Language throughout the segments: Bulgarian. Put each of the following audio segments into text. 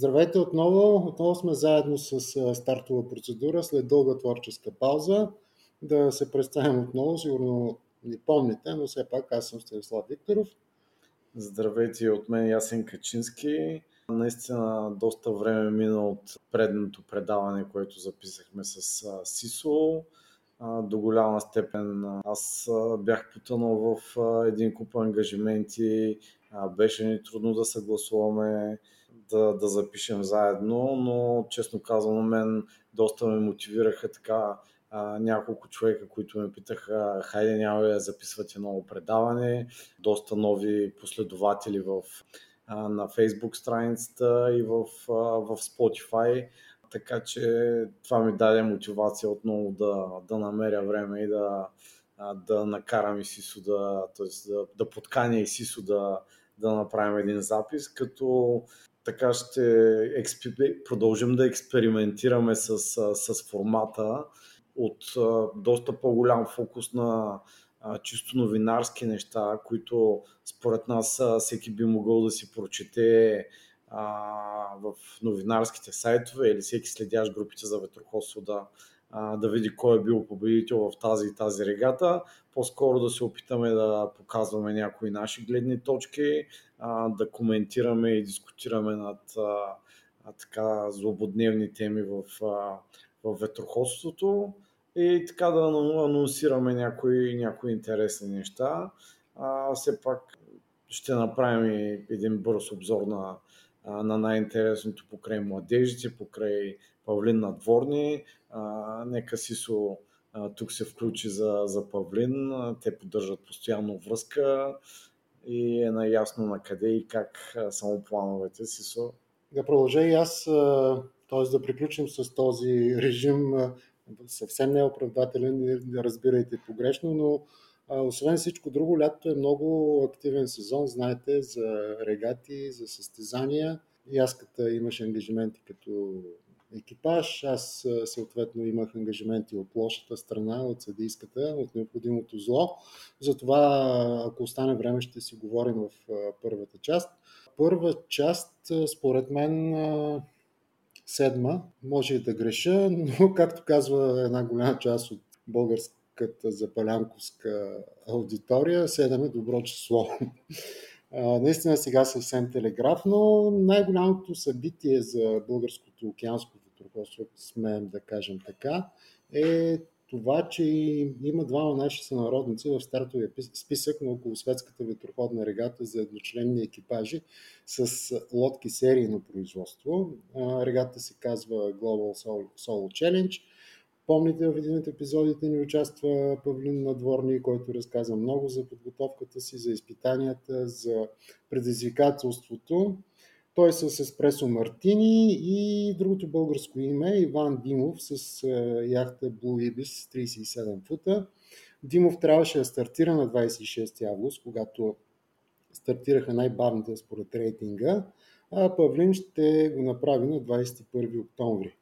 Здравейте отново. Отново сме заедно с стартова процедура след дълга творческа пауза. Да се представим отново, сигурно ни помните, но все пак аз съм Станислав Викторов. Здравейте от мен Ясен Качински. Наистина доста време мина от предното предаване, което записахме с Сисо. До голяма степен аз бях потънал в един куп ангажименти. Беше ни трудно да съгласуваме да, да запишем заедно, но честно казано мен доста ме мотивираха така а, няколко човека, които ме питаха, хайде няма да записвате ново предаване, доста нови последователи в, а, на Facebook страницата и в, а, в Spotify. Така че това ми даде мотивация отново да, да намеря време и да, да накарам Исисо да, т.е. да, да подканя Исисо да, да направим един запис, като така ще експи... продължим да експериментираме с, с формата от доста по-голям фокус на чисто новинарски неща, които според нас всеки би могъл да си прочете в новинарските сайтове или всеки следящ групите за ветроходство да, да види кой е бил победител в тази и тази регата. По-скоро да се опитаме да показваме някои наши гледни точки, да коментираме и дискутираме над така злободневни теми в, в ветроходството и така да анонсираме някои, някои интересни неща. А, все пак ще направим един бърз обзор на, на най-интересното покрай младежите, покрай Павлин Надворни. А, нека Сисо тук се включи за, за Павлин. Те поддържат постоянно връзка и е наясно на къде и как са му плановете си. Да продължа и аз, т.е. да приключим с този режим, съвсем неоправдателен, не разбирайте погрешно, но освен всичко друго, лятото е много активен сезон, знаете, за регати, за състезания. И аз като ангажименти като екипаж. Аз съответно имах ангажименти от лошата страна, от съдийската, от необходимото зло. Затова, ако остане време, ще си говорим в първата част. Първа част, според мен, седма, може и да греша, но както казва една голяма част от българската запалянковска аудитория, седем е добро число. Наистина сега съвсем телеграфно. Най-голямото събитие за българското океанско ветроходство, смеем да кажем така, е това, че има двама наши сънародници в стартовия списък на околосветската ветроходна регата за едночленни екипажи с лодки серийно производство. Регата се казва Global Solo Challenge. Помните, в един от епизодите ни участва Павлин Надворни, който разказа много за подготовката си, за изпитанията, за предизвикателството. Той е с Еспресо Мартини и другото българско име е Иван Димов с яхта Blue Ibis 37 фута. Димов трябваше да стартира на 26 август, когато стартираха най-бавните според рейтинга, а Павлин ще го направи на 21 октомври.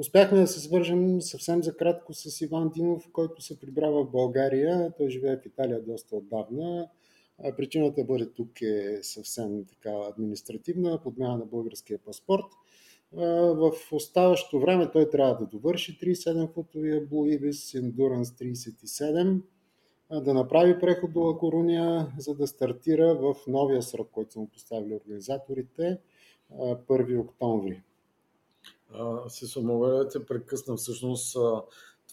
Успяхме да се свържем съвсем за кратко с Иван Димов, който се прибрава в България. Той живее в Италия доста отдавна. Причината да бъде тук е съвсем така административна, подмяна на българския паспорт. В оставащото време той трябва да довърши 37-футовия Blue Ibis Endurance 37, да направи преход до Лакоруния, за да стартира в новия срок, който са му поставили организаторите, 1 октомври да те прекъсна. Всъщност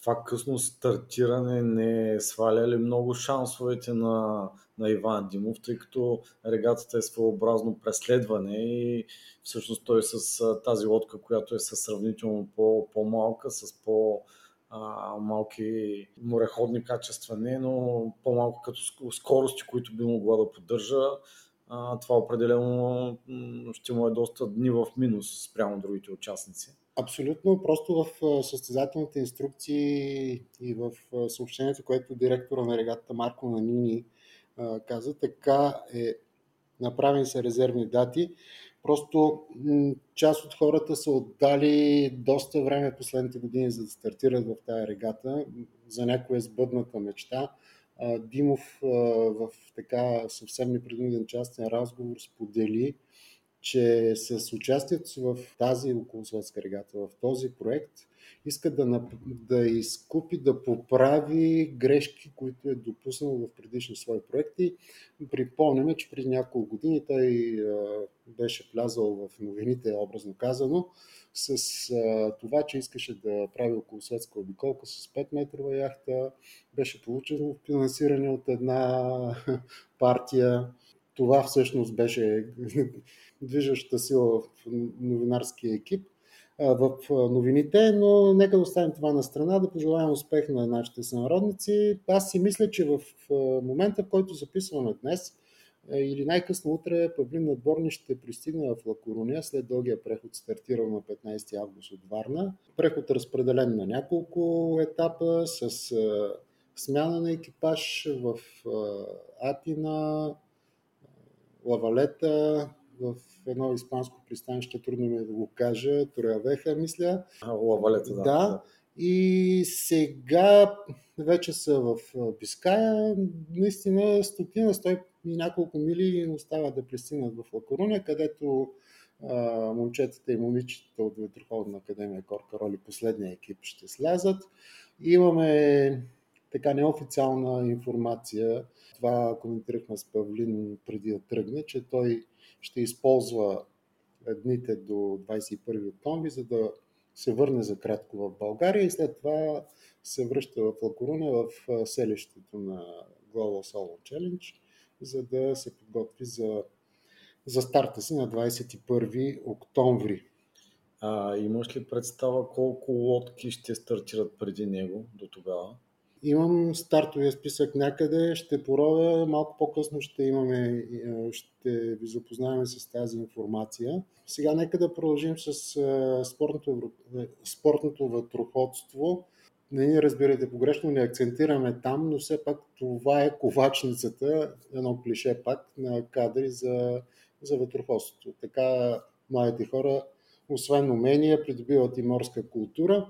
това късно стартиране не е сваля ли много шансовете на, на Иван Димов, тъй като регатата е своеобразно преследване и всъщност той с тази лодка, която е със сравнително по, по-малка, с по- малки мореходни качества не, но по-малко като скорости, които би могла да поддържа, това определено ще му е доста дни в минус спрямо другите участници. Абсолютно. Просто в състезателните инструкции и в съобщението, което директора на регата Марко Нанини каза, така е направени са резервни дати. Просто част от хората са отдали доста време последните години, за да стартират в тази регата. За някоя сбъдната мечта. Димов в така съвсем непредвиден частен разговор сподели, че с участието си в тази околосветска регата, в този проект, иска да, да изкупи, да поправи грешки, които е допуснал в предишни свои проекти. Припомняме, че преди няколко години той беше влязал в новините, образно казано, с това, че искаше да прави околосветска обиколка с 5 метрова яхта. Беше получено финансиране от една партия. Това всъщност беше движеща сила в новинарския екип в новините, но нека да оставим това на страна, да пожелаем успех на нашите сънародници. Аз си мисля, че в момента, в който записваме днес, или най-късно утре Павлин Надборни ще пристигне в Лакорония след дългия преход, стартирал на 15 август от Варна. Преход разпределен на няколко етапа с смяна на екипаж в Атина, Лавалета, в едно испанско пристанище, трудно ми е да го кажа, Троявеха, мисля. А, Лавалета, да. да. И сега вече са в Биская. Наистина стотина, стой и няколко мили остават да пристигнат в Лакоруня, където а, момчетата и момичетата от Ветроходна академия Корка Роли, последния екип, ще слязат. Имаме така неофициална информация. Това коментирахме с Павлин преди да тръгне, че той ще използва дните до 21 октомври, за да се върне за кратко в България и след това се връща в Лакоруна в селището на Global Solo Challenge, за да се подготви за, за старта си на 21 октомври. А, имаш ли представа колко лодки ще стартират преди него до тогава? Имам стартовия списък някъде, ще поровя, малко по-късно ще имаме, е, ще ви запознаем с тази информация. Сега нека да продължим с е, спортното, е, спортното вътроходство. Не ни разбирайте погрешно, не акцентираме там, но все пак това е ковачницата, едно клише пак, на кадри за, за вътроходството. Така младите хора, освен умения, придобиват и морска култура.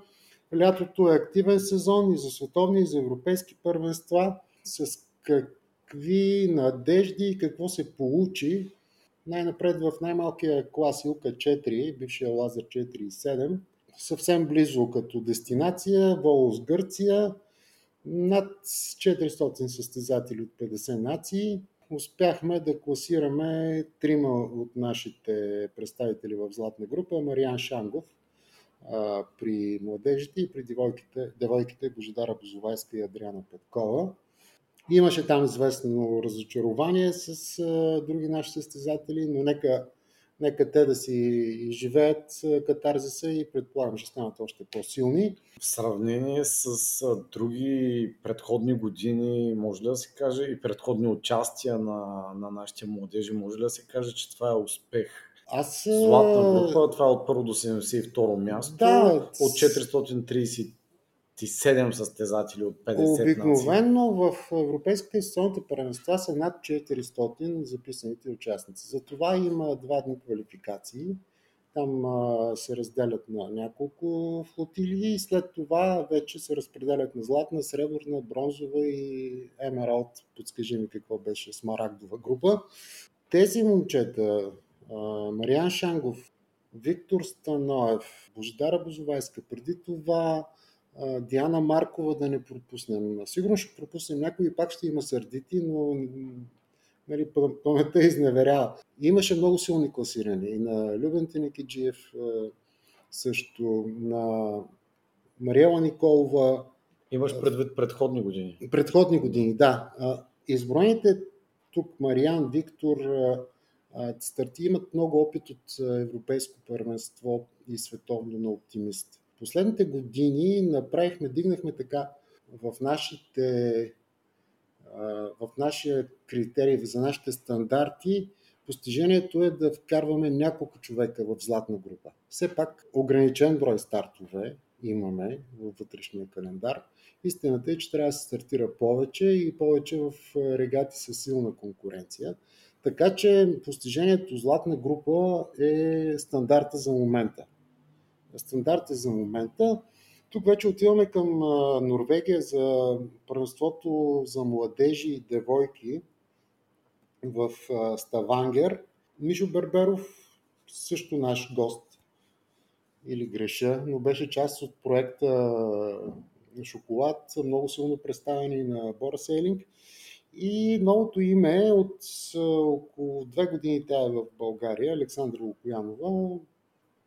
Лятото е активен сезон и за световни, и за европейски първенства. С какви надежди и какво се получи. Най-напред в най-малкия клас Илка 4, бившия Лазар 4 и 7, съвсем близо като дестинация, Волос Гърция, над 400 състезатели от 50 нации. Успяхме да класираме трима от нашите представители в златна група. Мариан Шангов, при младежите и при девойките, девойките Божидара Бозовайска и Адриана Петкова. Имаше там известно разочарование с а, други наши състезатели, но нека, нека те да си изживеят катарзиса и предполагам, че станат още по-силни. В сравнение с а, други предходни години, може ли да се каже, и предходни участия на, на нашите младежи, може ли да се каже, че това е успех? Аз... Златна група, това е от първо до 72 място. Да. От 437 състезатели от 50 Обикновено в европейските институционните първенства са над 400 записаните участници. Затова има два дни квалификации. Там а, се разделят на няколко флотилии и след това вече се разпределят на златна, сребърна, бронзова и емералд. Подскажи ми какво беше смарагдова група. Тези момчета, Мариан Шангов, Виктор Станоев, Божидара Бозовайска, преди това Диана Маркова да не пропуснем. Сигурно ще пропуснем някои, пак ще има сърдити, но нали, паметта изневерява. Имаше много силни класирани и на Любен Тенекиджиев, също на Мариела Николова. Имаш предвид предходни години? Предходни години, да. Изброените тук Мариан, Виктор, Старти имат много опит от европейско първенство и световно на оптимист. Последните години направихме, дигнахме така в нашите в нашия критерий, за нашите стандарти, постижението е да вкарваме няколко човека в златна група. Все пак ограничен брой стартове имаме във вътрешния календар. Истината е, че трябва да се стартира повече и повече в регати с силна конкуренция. Така че постижението златна група е стандарта за момента. Стандарта за момента. Тук вече отиваме към Норвегия за първенството за младежи и девойки в Ставангер. Мишо Берберов също наш гост или греша, но беше част от проекта Шоколад, много силно представени на Бора Сейлинг. И новото име е от около две години тя е в България, Александра Лукоянова,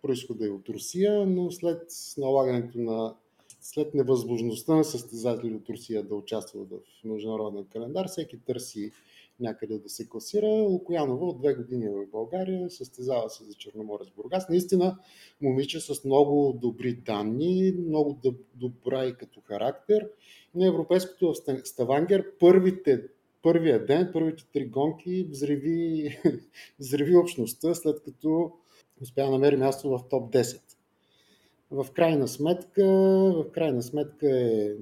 происхода е от Русия, но след налагането на след невъзможността на състезатели от Русия да участват в международен календар, всеки търси някъде да се класира. Лукоянова от две години в България състезава се за Черноморец Бургас. Наистина момиче с много добри данни, много добра и като характер. На европейското в Ставангер първите първия ден, първите три гонки взриви, взриви общността, след като успя да намери място в топ 10. В крайна сметка, в крайна сметка е,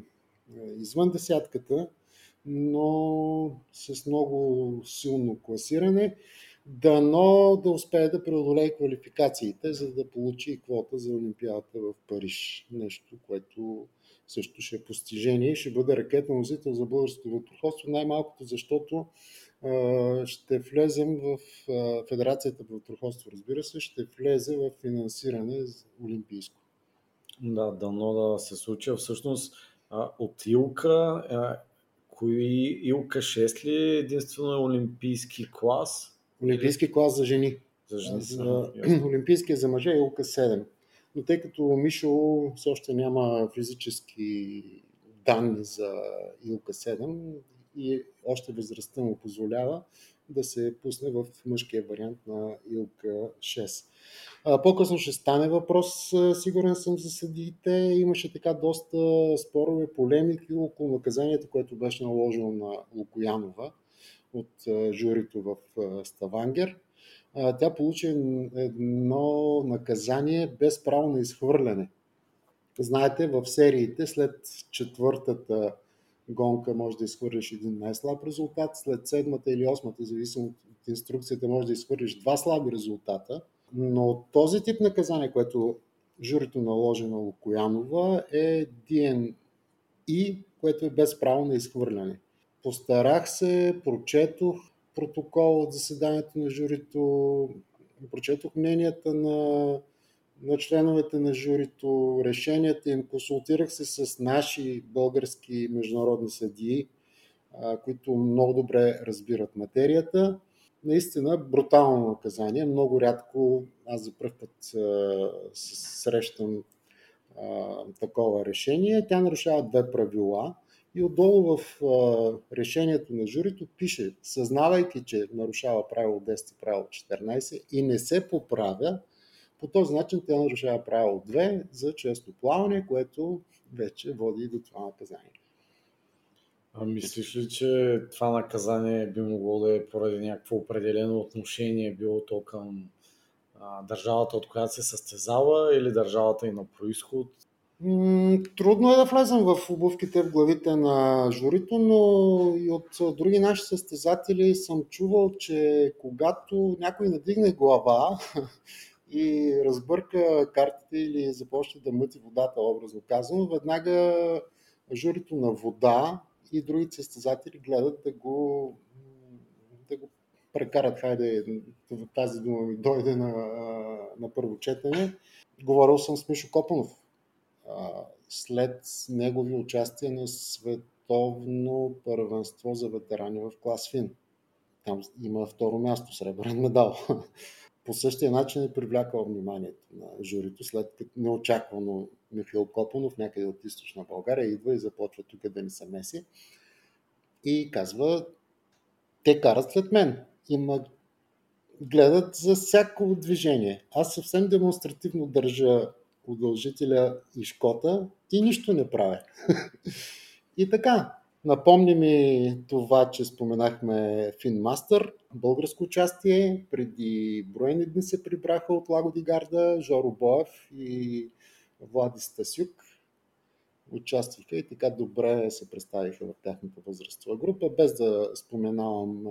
е извън десятката, но с много силно класиране. Дано да успее да преодолее квалификациите, за да получи квота за Олимпиадата в Париж. Нещо, което също ще е постижение и ще бъде ракетен носител за българското върховство, най-малкото защото ще влезем в Федерацията по върховство, разбира се, ще влезе в финансиране олимпийско. Да, дано да се случи. Всъщност от Илка, кои Илка 6 ли е единствено е олимпийски клас? Олимпийски клас за жени. За жени. За, олимпийски за мъже е Илка 7. Но тъй като Мишо все още няма физически данни за Илка 7 и още възрастта му позволява да се пусне в мъжкия вариант на Илка 6. По-късно ще стане въпрос, сигурен съм за съдиите. Имаше така доста спорове, полемики около наказанието, което беше наложено на Лукоянова от журито в Ставангер. Тя получи едно наказание без право на изхвърляне. Знаете, в сериите след четвъртата гонка може да изхвърлиш един най-слаб резултат, след седмата или осмата, зависимо от инструкцията, може да изхвърлиш два слаби резултата. Но този тип наказание, което журито наложи на Лукоянова е DNI, което е без право на изхвърляне. Постарах се, прочетох протокол от заседанието на журито, прочетох мненията на, на членовете на журито, решенията им, консултирах се с наши български международни съдии, които много добре разбират материята наистина брутално наказание. Много рядко аз за първ път срещам такова решение. Тя нарушава две правила и отдолу в решението на журито пише, съзнавайки, че нарушава правило 10 и правило 14 и не се поправя, по този начин тя нарушава правило 2 за често плаване, което вече води до това наказание. А мислиш ли, че това наказание би могло да е поради някакво определено отношение, било то към а, държавата, от която се състезава или държавата и на происход? Трудно е да влезем в обувките в главите на журито, но и от други наши състезатели съм чувал, че когато някой надигне глава и разбърка картите или започне да мъти водата, образно казано, веднага журито на вода и другите състезатели гледат да го, да го прекарат, хайде тази дума ми дойде на, на първо четене. Говорил съм с Мишо Копанов. След негови участие на световно първенство за ветерани в клас Фин. Там има второ място, сребърен медал. По същия начин е привлякал вниманието на журито, след като неочаквано Михаил Копанов, някъде от източна България, идва и започва тук да ни се меси. И казва, те карат след мен. Има гледат за всяко движение. Аз съвсем демонстративно държа удължителя и шкота и нищо не правя. и така, напомни ми това, че споменахме Финмастър, българско участие. Преди броени дни се прибраха от Лагоди Гарда Жоро Боев и Влади Стасюк участваха и така добре се представиха в тяхната възрастова група, без да споменавам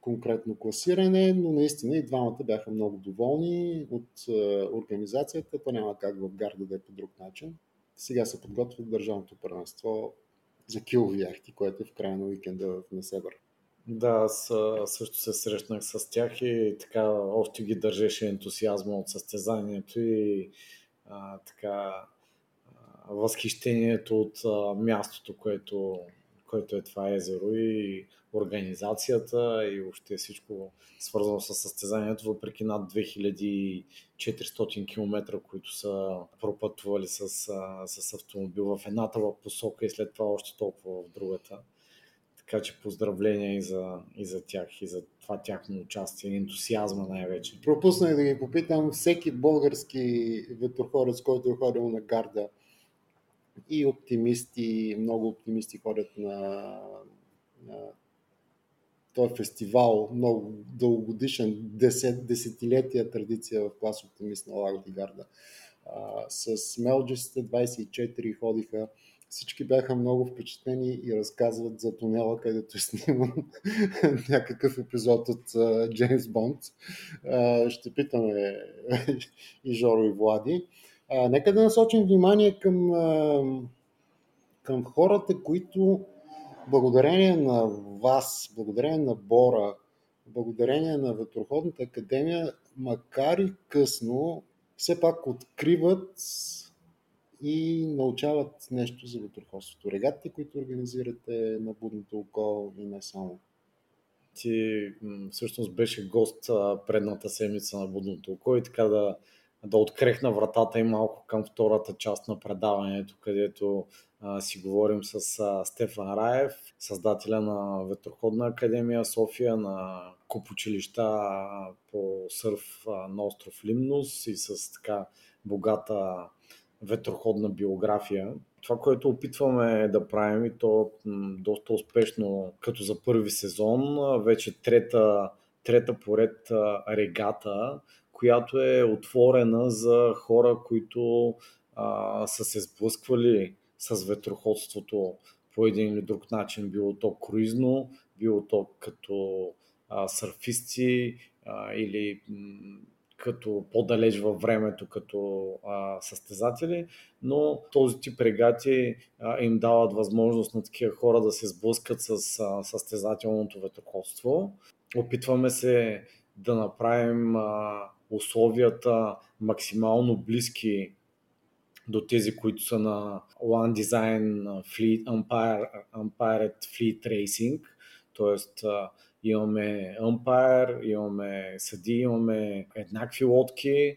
конкретно класиране, но наистина и двамата бяха много доволни от организацията, то няма как в гарда да е по друг начин. Сега се подготвят държавното първенство за килови яхти, което е в края на уикенда в Несебър. Да, аз също се срещнах с тях и така още ги държеше ентусиазма от състезанието и а, така а, възхищението от а, мястото, което, което е това езеро и организацията и въобще всичко свързано с състезанието, въпреки над 2400 км, които са пропътвали с, с автомобил в едната посока и след това още толкова в другата. Така че поздравления и за, и за тях, и за това тяхно участие, ентусиазма най-вече. Пропуснах да ги попитам всеки български ветроходец, който е ходил на гарда и оптимисти, много оптимисти ходят на, на този фестивал, много дългогодишен, десет, десетилетия традиция в клас оптимист на Лаго Гарда. с мелджистите 24 ходиха всички бяха много впечатлени и разказват за тунела, където е сниман някакъв епизод от Джеймс Бонд. Ще питаме и Жоро и Влади. Нека да насочим внимание към, към хората, които благодарение на вас, благодарение на Бора, благодарение на Ветроходната академия, макар и късно, все пак откриват и научават нещо за ветроходството. Регатите, които организирате на Будното око и не само. Ти всъщност беше гост предната седмица на Будното око и така да, да открехна вратата и малко към втората част на предаването, където а, си говорим с а, Стефан Раев, създателя на Ветроходна академия София, на куп училища по сърф а, на остров Лимнус и с така богата ветроходна биография. Това, което опитваме да правим и то доста успешно, като за първи сезон, вече трета, трета поред регата, която е отворена за хора, които а, са се сблъсквали с ветроходството по един или друг начин, било то круизно, било то като а, сърфисти а, или като по-далеч във времето като а, състезатели, но този тип регати а, им дават възможност на такива хора да се сблъскат с а, състезателното ветроходство. Опитваме се да направим а, условията максимално близки до тези, които са на One Design Fleet, Empire, Empire Fleet Racing, т.е имаме умпайр, имаме съди, имаме еднакви лодки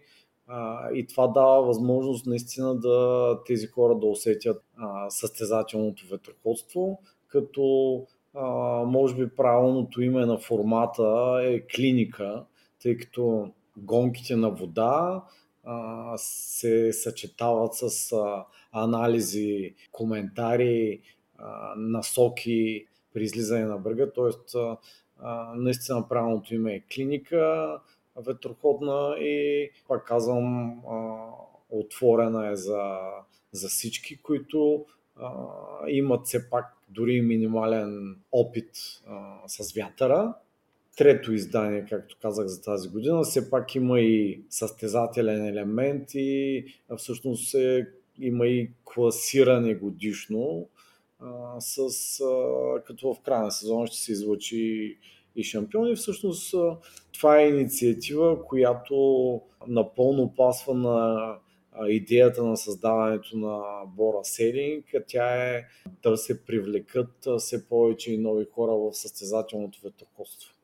и това дава възможност наистина да тези хора да усетят състезателното ветроходство, като може би правилното име на формата е клиника, тъй като гонките на вода а, се съчетават с а, анализи, коментари, а, насоки при излизане на брега, т.е а, наистина правилното име е клиника ветроходна и, пак казвам, а, отворена е за, за всички, които а, имат все пак дори минимален опит а, с вятъра. Трето издание, както казах за тази година, все пак има и състезателен елемент и всъщност е, има и класиране годишно а, с, а, като в края на сезона ще се излъчи и шампиони. Всъщност това е инициатива, която напълно пасва на идеята на създаването на Бора Сейлинг. Тя е да се привлекат все повече и нови хора в състезателното ветроходство.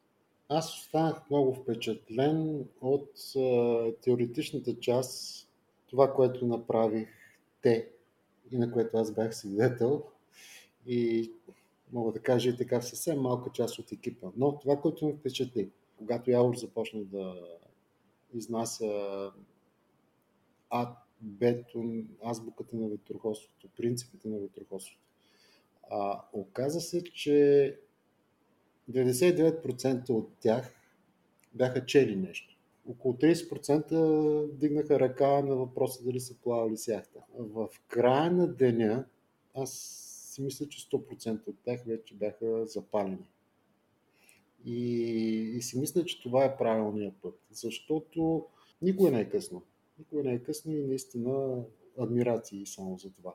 Аз останах много впечатлен от теоретичната част, това, което направих те и на което аз бях свидетел. И мога да кажа и така съвсем малка част от екипа. Но това, което ме впечатли, когато Явор започна да изнася А, бето, азбуката на ветроходството, принципите на ветроходството, а, оказа се, че 99% от тях бяха чели нещо. Около 30% дигнаха ръка на въпроса дали са плавали с яхта. В края на деня аз си мисля, че 100% от тях вече бяха запалени. И, и си мисля, че това е правилният път, защото никой не е късно. Никой не е късно и наистина адмирации само за това.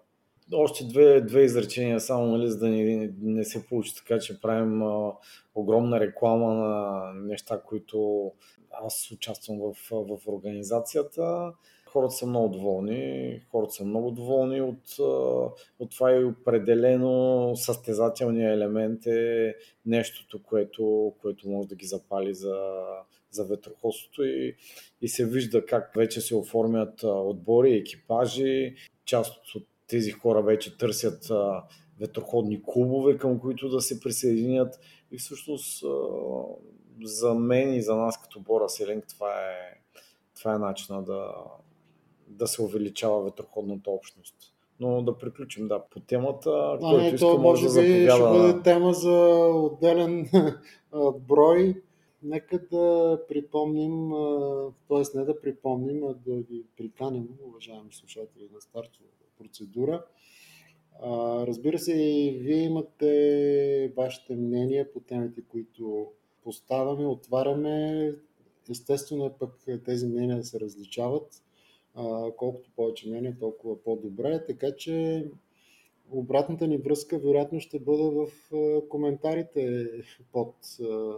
Още две, две изречения само, нали, за да не, не се получи така, че правим а, огромна реклама на неща, които аз участвам в, в организацията. Хората са много доволни. Хората са много доволни от, от това и определено състезателният елемент е нещото, което, което може да ги запали за, за ветроходството и, и се вижда как вече се оформят отбори, екипажи. Част от тези хора вече търсят ветроходни клубове, към които да се присъединят. И всъщност за мен и за нас като Бора Селинг това е, това е начина да, да се увеличава ветроходната общност. Но да приключим, да, по темата, а, който не, иска, то може да заповяда. ще бъде тема за отделен брой. Нека да припомним, т.е. не да припомним, а да ви приканим, уважаеми слушатели на стартова процедура. Разбира се, вие имате вашите мнения по темите, които поставяме, отваряме. Естествено е пък тези мнения да се различават а, колкото повече мнение, толкова по-добре. Така че обратната ни връзка вероятно ще бъде в а, коментарите под а,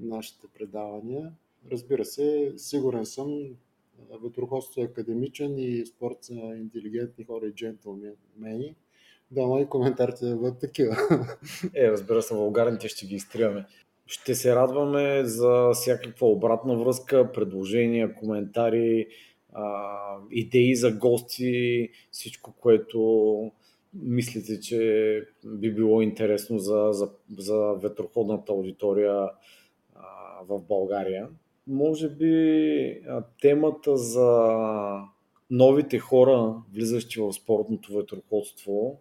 нашите предавания. Разбира се, сигурен съм, ветроходство е академичен и спорт за интелигентни хора и джентлмени. Да, мои коментарите да бъдат такива. Е, разбира се, вългарните ще ги изтриваме. Ще се радваме за всякаква обратна връзка, предложения, коментари, идеи за гости, всичко, което мислите, че би било интересно за, за, за ветроходната аудитория в България. Може би темата за новите хора, влизащи в спортното ветроходство,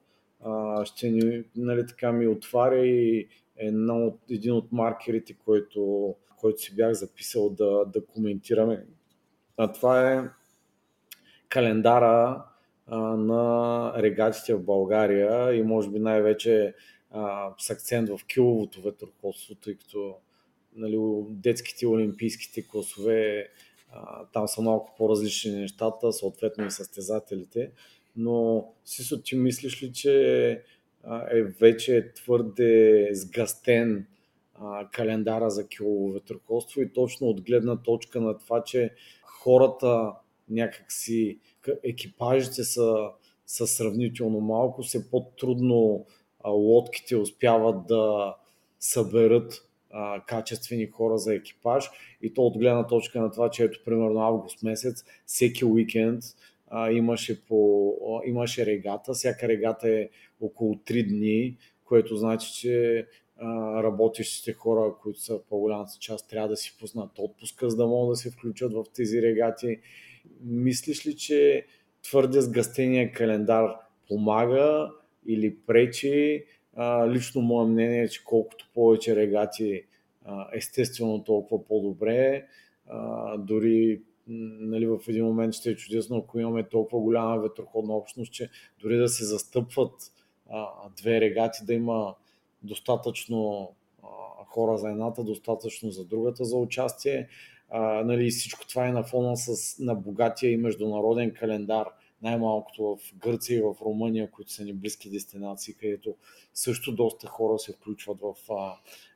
ще ни, нали, така ми отваря и една от, един от маркерите, който, който си бях записал да, да коментираме. А това е календара на регатите в България и може би най-вече а, с акцент в киловото ветроходство, тъй като нали, детските олимпийските класове а, там са малко по-различни нещата, съответно и състезателите. Но Сисо, ти мислиш ли, че е вече твърде сгъстен а, календара за килово ветроходство и точно от гледна точка на това, че хората някакси екипажите са, са сравнително малко, се по-трудно а, лодките успяват да съберат а, качествени хора за екипаж и то от гледна точка на това, че ето примерно август месец, всеки уикенд а, имаше, по, а, имаше регата, всяка регата е около 3 дни, което значи, че работещите хора, които са по-голямата част, трябва да си пуснат отпуска, за да могат да се включат в тези регати Мислиш ли, че твърде сгъстения календар помага или пречи? Лично мое мнение е, че колкото повече регати, естествено толкова по-добре. Дори нали, в един момент ще е чудесно, ако имаме толкова голяма ветроходна общност, че дори да се застъпват две регати, да има достатъчно хора за едната, достатъчно за другата за участие. Нали, всичко това е на фона с, на богатия и международен календар, най-малкото в Гърция и в Румъния, които са ни близки дестинации, където също доста хора се включват в,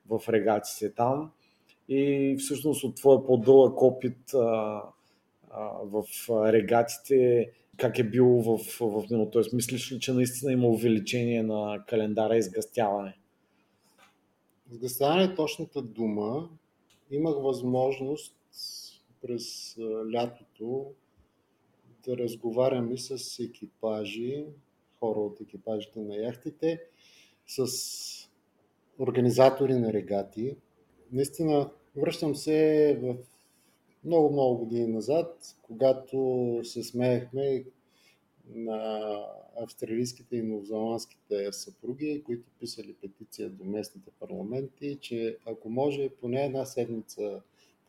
в регатите там. И всъщност от твоя по-дълъг опит а, а, в регатите, как е било в, в миналото? Тоест, мислиш ли, че наистина има увеличение на календара и сгъстяване? Сгъстяване е точната дума. Имах възможност през лятото разговаряме с екипажи, хора от екипажите на яхтите, с организатори на регати. Наистина, връщам се в много-много години назад, когато се смеехме на австралийските и новозеландските съпруги, които писали петиция до местните парламенти, че ако може поне една седмица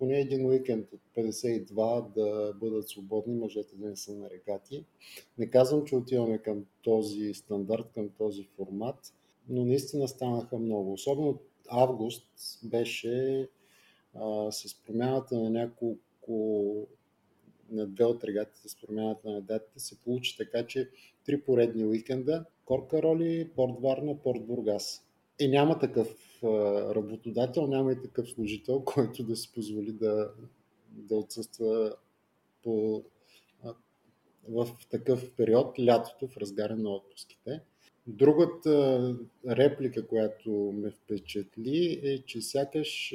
поне един уикенд от 52 да бъдат свободни, мъжете да не са на регати. Не казвам, че отиваме към този стандарт, към този формат, но наистина станаха много. Особено август беше а, с промяната на няколко на две от регатите с промяната на датите се получи така, че три поредни уикенда Корка Роли, Порт Варна, Порт Бургас. И няма такъв работодател, няма и такъв служител, който да си позволи да, да отсъства по, в такъв период, лятото, в разгара на отпуските. Другата реплика, която ме впечатли е, че сякаш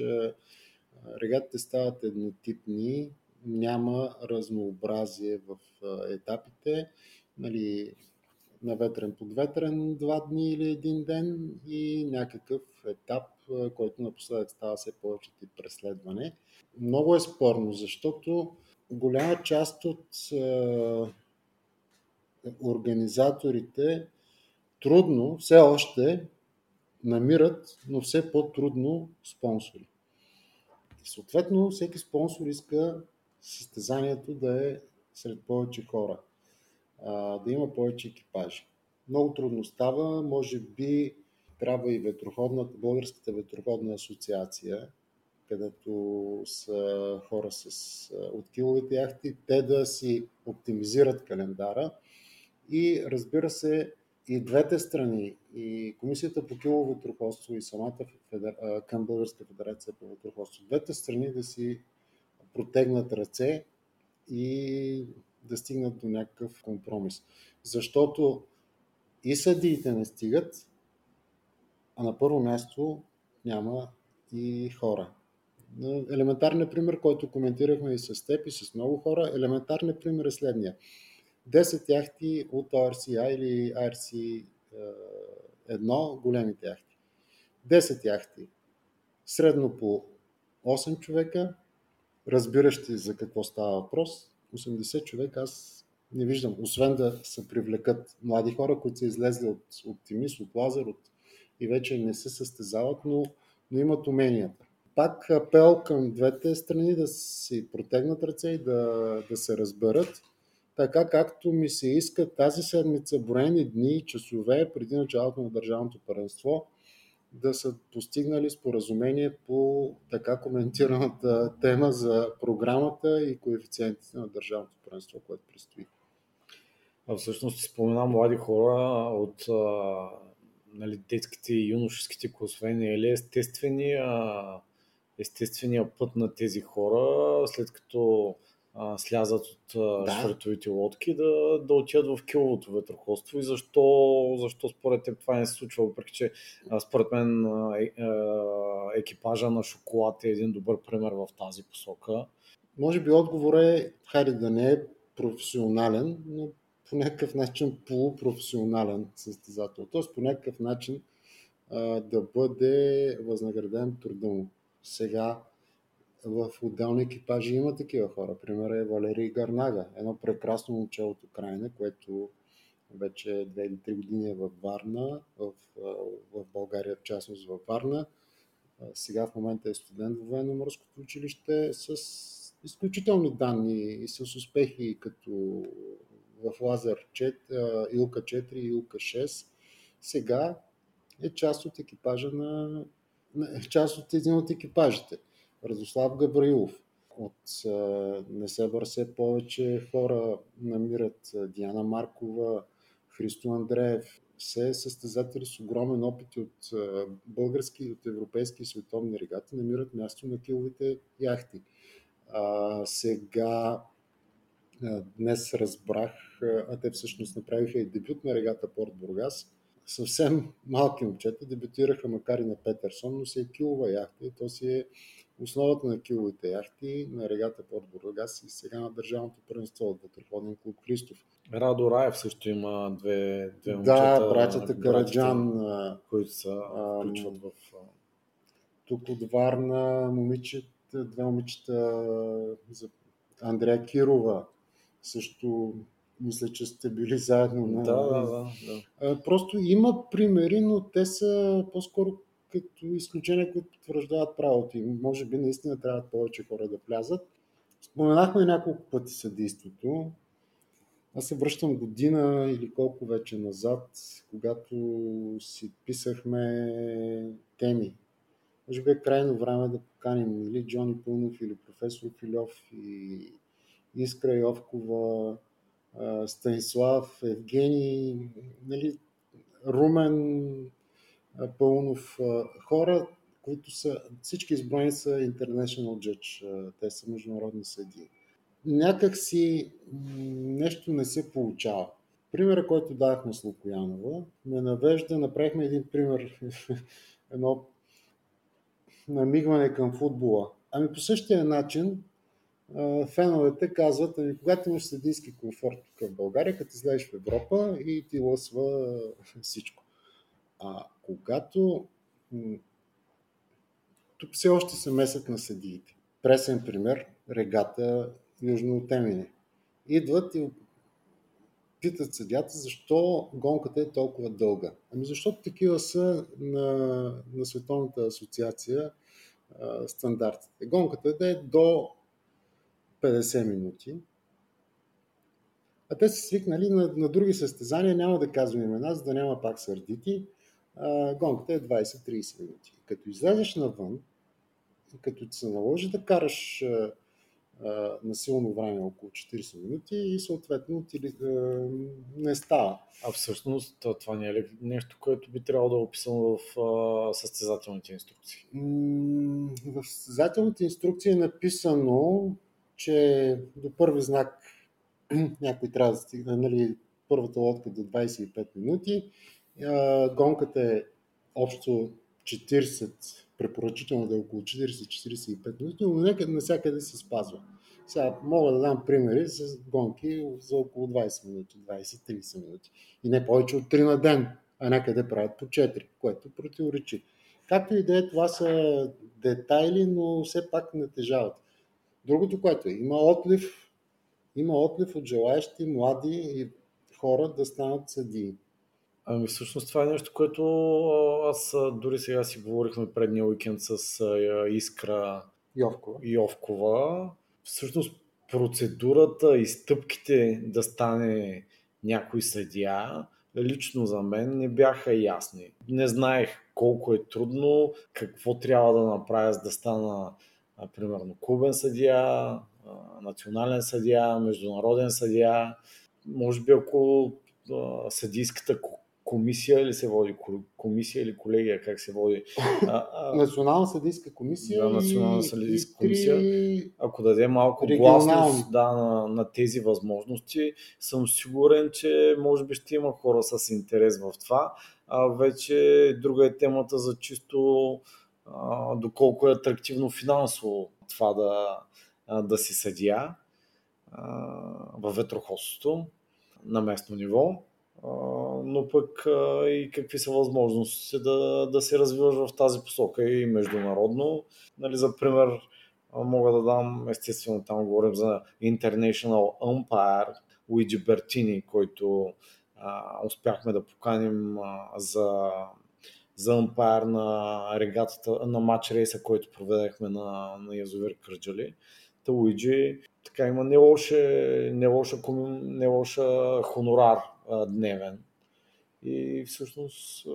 регатите стават еднотипни, няма разнообразие в етапите. Нали, на ветрен под ветрен два дни или един ден и някакъв етап, който напоследък става все повече тип преследване. Много е спорно, защото голяма част от организаторите трудно, все още намират, но все по-трудно спонсори. И съответно, всеки спонсор иска състезанието да е сред повече хора, да има повече екипажи. Много трудно става, може би трябва и ветроходната, Българската ветроходна асоциация, където са хора с от киловите яхти, те да си оптимизират календара и разбира се и двете страни, и Комисията по килово и самата федер... към Българска федерация по ветроходство, двете страни да си протегнат ръце и да стигнат до някакъв компромис. Защото и съдиите не стигат, а на първо място няма и хора. Елементарният пример, който коментирахме и с теб и с много хора, елементарният пример е следния. 10 яхти от RCI или RC 1, големите яхти. 10 яхти. Средно по 8 човека, разбиращи за какво става въпрос. 80 човека аз не виждам, освен да се привлекат млади хора, които са излезли от оптимист, от лазер от... и вече не се състезават, но, но имат уменията. Пак апел към двете страни да си протегнат ръце и да, да се разберат, така както ми се иска тази седмица, броени дни часове преди началото на държавното първенство, да са постигнали споразумение по така коментираната тема за програмата и коефициентите на държавното първенство, което предстои. А всъщност спомена млади хора от а, нали, детските и юношеските класове, не е естествения, естествения път на тези хора, след като а, слязат от да. швартовите лодки, да, да отидат в киловото ветроходство и защо, защо според теб това не се случва, въпреки че според мен а, е, екипажа на шоколад е един добър пример в тази посока. Може би отговор е, хайде да не е професионален, но по някакъв начин полупрофесионален състезател. Тоест по някакъв начин а, да бъде възнаграден труда му. Сега в отделни екипажи има такива хора. Пример е Валерий Гарнага, едно прекрасно момче от Украина, което вече 2 или 3 години е във Варна, в, в България в частност във Варна. Сега в момента е студент в военно-морското училище с изключителни данни и с успехи като в Лазер 4, Илка 4 и Илка 6. Сега е част от екипажа на, част от един от екипажите. Радослав Габраилов. От Несебър все повече хора намират Диана Маркова, Христо Андреев, все състезатели с огромен опит от български от европейски и световни регати намират място на киловите яхти. А, сега днес разбрах, а те всъщност направиха и дебют на регата Порт Бургас. Съвсем малки момчета дебютираха, макар и на Петерсон, но си е килова яхта и то си е основата на киловите яхти на регата Порт Бургас и сега на държавното първенство от Ветроходен клуб Христов. Радо Раев също има две, две момчета. Да, братята Караджан, които се включват в... Тук от Варна момичета, две момичета за Андрея Кирова също мисля, че сте били заедно. На... Да, да, да, да. Просто има примери, но те са по-скоро като изключения, които потвърждават правото. И може би наистина трябва повече хора да влязат. Споменахме няколко пъти съдейството. Аз се връщам година или колко вече назад, когато си писахме теми. Може би е крайно време да поканим или Джони Пълнов, или професор Филев и, Искра Йовкова, Станислав, Евгений, нали, Румен Пълнов, хора, които са, всички изброени са International Judge, те са международни съдии. Някак си нещо не се получава. Примера, който дахме с Лукоянова, ме навежда, направихме един пример, едно намигване към футбола. Ами по същия начин феновете казват, ами когато имаш съдийски комфорт тук в България, като излезеш в Европа и ти лъсва всичко. А когато тук все още се месят на съдиите. Пресен пример, регата Южно от Емине. Идват и питат съдята защо гонката е толкова дълга. Ами защото такива са на, на Световната асоциация а, стандартите. Гонката да е до 50 минути. А те са свикнали на, на други състезания, няма да казвам имена, за да няма пак сърдити. А, гонката е 20-30 минути. Като излезеш навън, като ти се наложи да караш а, на силно време около 40 минути и съответно ти, а, не става. А всъщност това не е ли нещо, което би трябвало да е описано в а, състезателните инструкции? В състезателните инструкции е написано, че до първи знак някой трябва да стигне, нали, първата лодка до 25 минути. Гонката е общо 40, препоръчително да е около 40-45 минути, но нека навсякъде се спазва. Сега мога да дам примери с гонки за около 20 минути, 20-30 минути. И не повече от 3 на ден, а някъде правят по 4, което противоречи. Както и да е, това са детайли, но все пак натежават. Другото, което е, има отлив, има отлив от желаящи млади хора да станат съдии. Ами всъщност това е нещо, което аз дори сега си говорихме предния уикенд с Искра Йовкова. Йовкова. Всъщност процедурата и стъпките да стане някой съдия, лично за мен не бяха ясни. Не знаех колко е трудно, какво трябва да направя за да стана примерно клубен съдия, национален съдия, международен съдия. Може би ако съдийската комисия или се води комисия или колегия, как се води? Национална съдийска комисия. Да, Национална съдийска комисия. Ако даде малко гласност да, на, на тези възможности, съм сигурен, че може би ще има хора с интерес в това. А вече друга е темата за чисто а, доколко е атрактивно финансово това да, да си съдия във ветрохосството на местно ниво но пък и какви са възможности да, да се развиваш в тази посока и международно. Нали, за пример, мога да дам, естествено, там говорим за International Umpire, Уиджи Бертини, който а, успяхме да поканим а, за, за ампайр на регатата, на матч рейса, който проведахме на, на язовир Кърджали. Та Уиджи така има не лоша, не лоша, не лоша хонорар дневен. И всъщност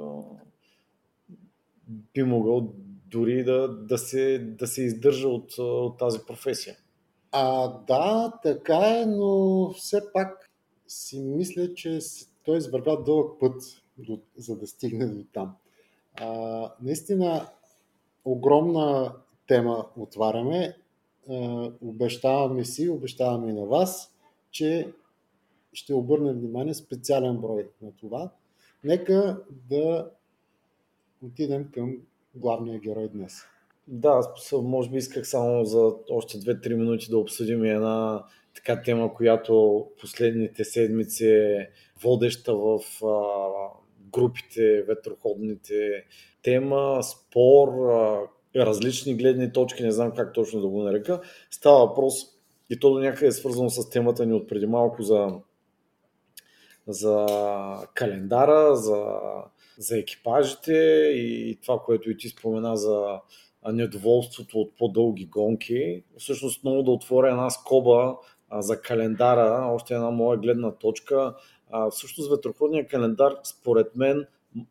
би могъл дори да, да, се, да се издържа от, от тази професия. А, да, така е, но все пак си мисля, че той извървя дълъг път, до, за да стигне до там. А, наистина, огромна тема отваряме. А, обещаваме си, обещаваме и на вас, че ще обърнем внимание специален брой на това. Нека да отидем към главния герой днес. Да, може би исках само за още 2-3 минути да обсъдим една така тема, която последните седмици е водеща в групите, ветроходните тема, спор, различни гледни точки, не знам как точно да го нарека. Става въпрос и то до някъде е свързано с темата ни от преди малко за за календара, за, за екипажите и това, което и ти спомена за недоволството от по-дълги гонки. Всъщност много да отворя една скоба а, за календара, още една моя гледна точка. А, всъщност ветроходният календар, според мен,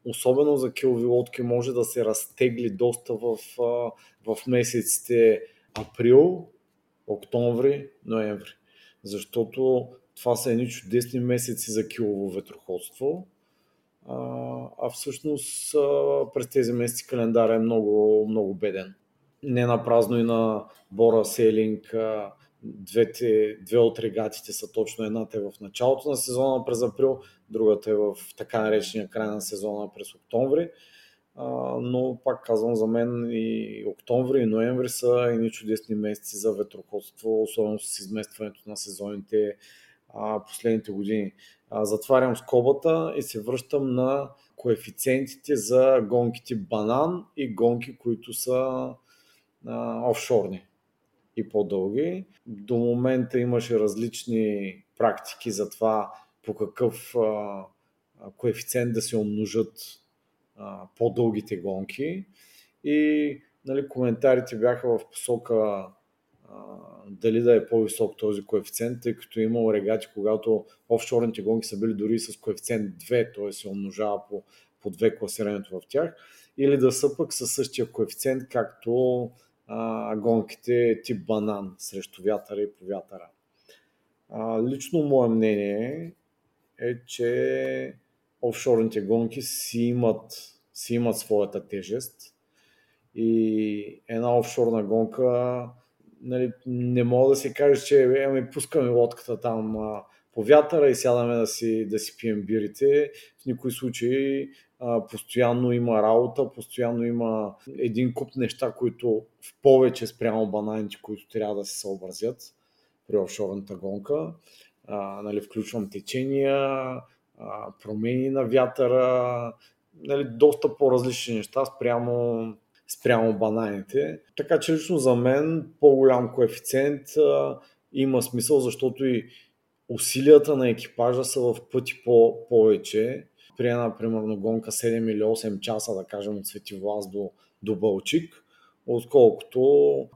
особено за килови лодки, може да се разтегли доста в, в месеците април, октомври, ноември. защото това са едни чудесни месеци за килово ветроходство, а, а всъщност а, през тези месеци календар е много, много беден. Не на празно и на Бора Сейлинг двете, две от регатите са точно едната е в началото на сезона през април, другата е в така наречения край на сезона през октомври. А, но пак казвам, за мен и октомври и ноември са едни чудесни месеци за ветроходство, особено с изместването на сезоните последните години. Затварям скобата и се връщам на коефициентите за гонките банан и гонки, които са а, офшорни и по-дълги. До момента имаше различни практики за това по какъв а, коефициент да се умножат а, по-дългите гонки. И нали, коментарите бяха в посока дали да е по-висок този коефициент, тъй като е имало регати, когато офшорните гонки са били дори с коефициент 2, т.е. се умножава по, по 2 класирането в тях, или да са пък със същия коефициент, както а, гонките тип банан срещу вятъра и по вятъра. А, лично мое мнение е, че офшорните гонки си имат, си имат своята тежест и една офшорна гонка нали, не мога да се каже, че е, ами, пускаме лодката там а, по вятъра и сядаме да си, да си пием бирите. В никой случай а, постоянно има работа, постоянно има един куп неща, които в повече спрямо бананите, които трябва да се съобразят при офшорната гонка. А, нали, включвам течения, а, промени на вятъра, нали, доста по-различни неща спрямо, спрямо бананите. Така че лично за мен по-голям коефициент а, има смисъл, защото и усилията на екипажа са в пъти по- повече. При една, примерно, гонка 7 или 8 часа, да кажем, от Светивлас до, до Бълчик, отколкото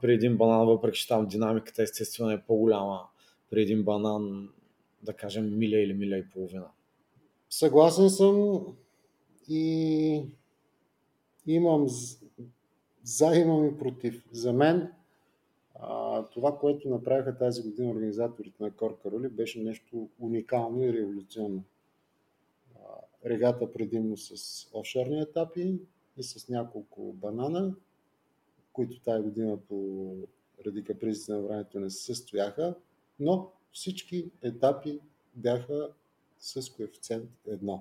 при един банан, въпреки че там динамиката естествено е по-голяма при един банан, да кажем, миля или миля и половина. Съгласен съм и имам за, имам и против. За мен а, това, което направиха тази година организаторите на Кор Кароли, беше нещо уникално и революционно. А, регата предимно с офшорни етапи и с няколко банана, които тази година по ради капризите на времето не се състояха, но всички етапи бяха с коефициент 1.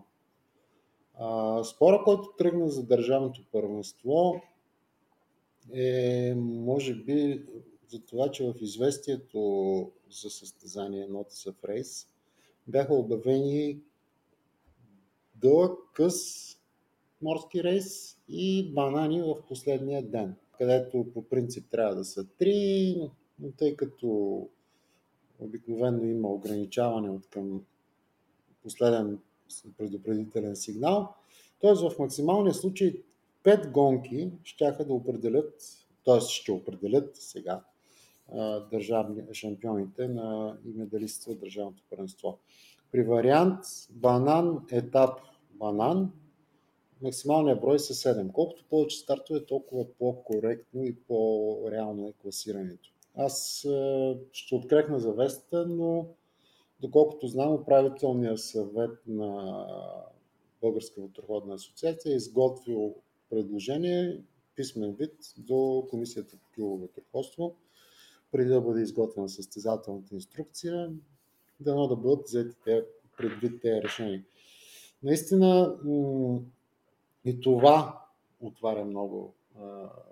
А, спора, който тръгна за държавното първенство е, може би, за това, че в известието за състезание Notice of Race бяха обявени дълъг къс морски рейс и банани в последния ден, където по принцип трябва да са три, но тъй като обикновено има ограничаване от към последен предупредителен сигнал, т.е. в максималния случай 5 гонки ще да определят, т.е. ще определят сега държавни шампионите на и медалистите от държавното първенство. При вариант банан, етап банан, максималният брой са 7. Колкото повече стартове, толкова по-коректно и по-реално е класирането. Аз ще открехна завеста, но доколкото знам, управителният съвет на Българска ветроходна асоциация е изготвил предложение, писмен вид до Комисията по килово ветроходство, преди да бъде изготвена състезателната инструкция, дано да бъдат взети предвид тези решения. Наистина и това отваря много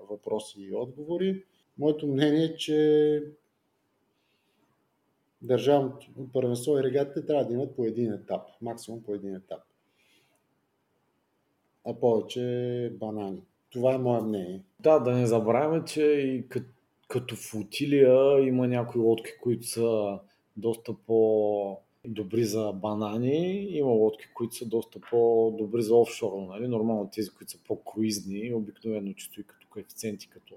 въпроси и отговори. Моето мнение е, че държавното първенство и регатите трябва да имат по един етап, максимум по един етап. А повече банани. Това е мое мнение. Да, да не забравяме, че и като, като флотилия има някои лодки, които са доста по добри за банани, има лодки, които са доста по-добри за офшорно. Нали? Нормално тези, които са по-круизни, обикновено чисто и като коефициенти, като,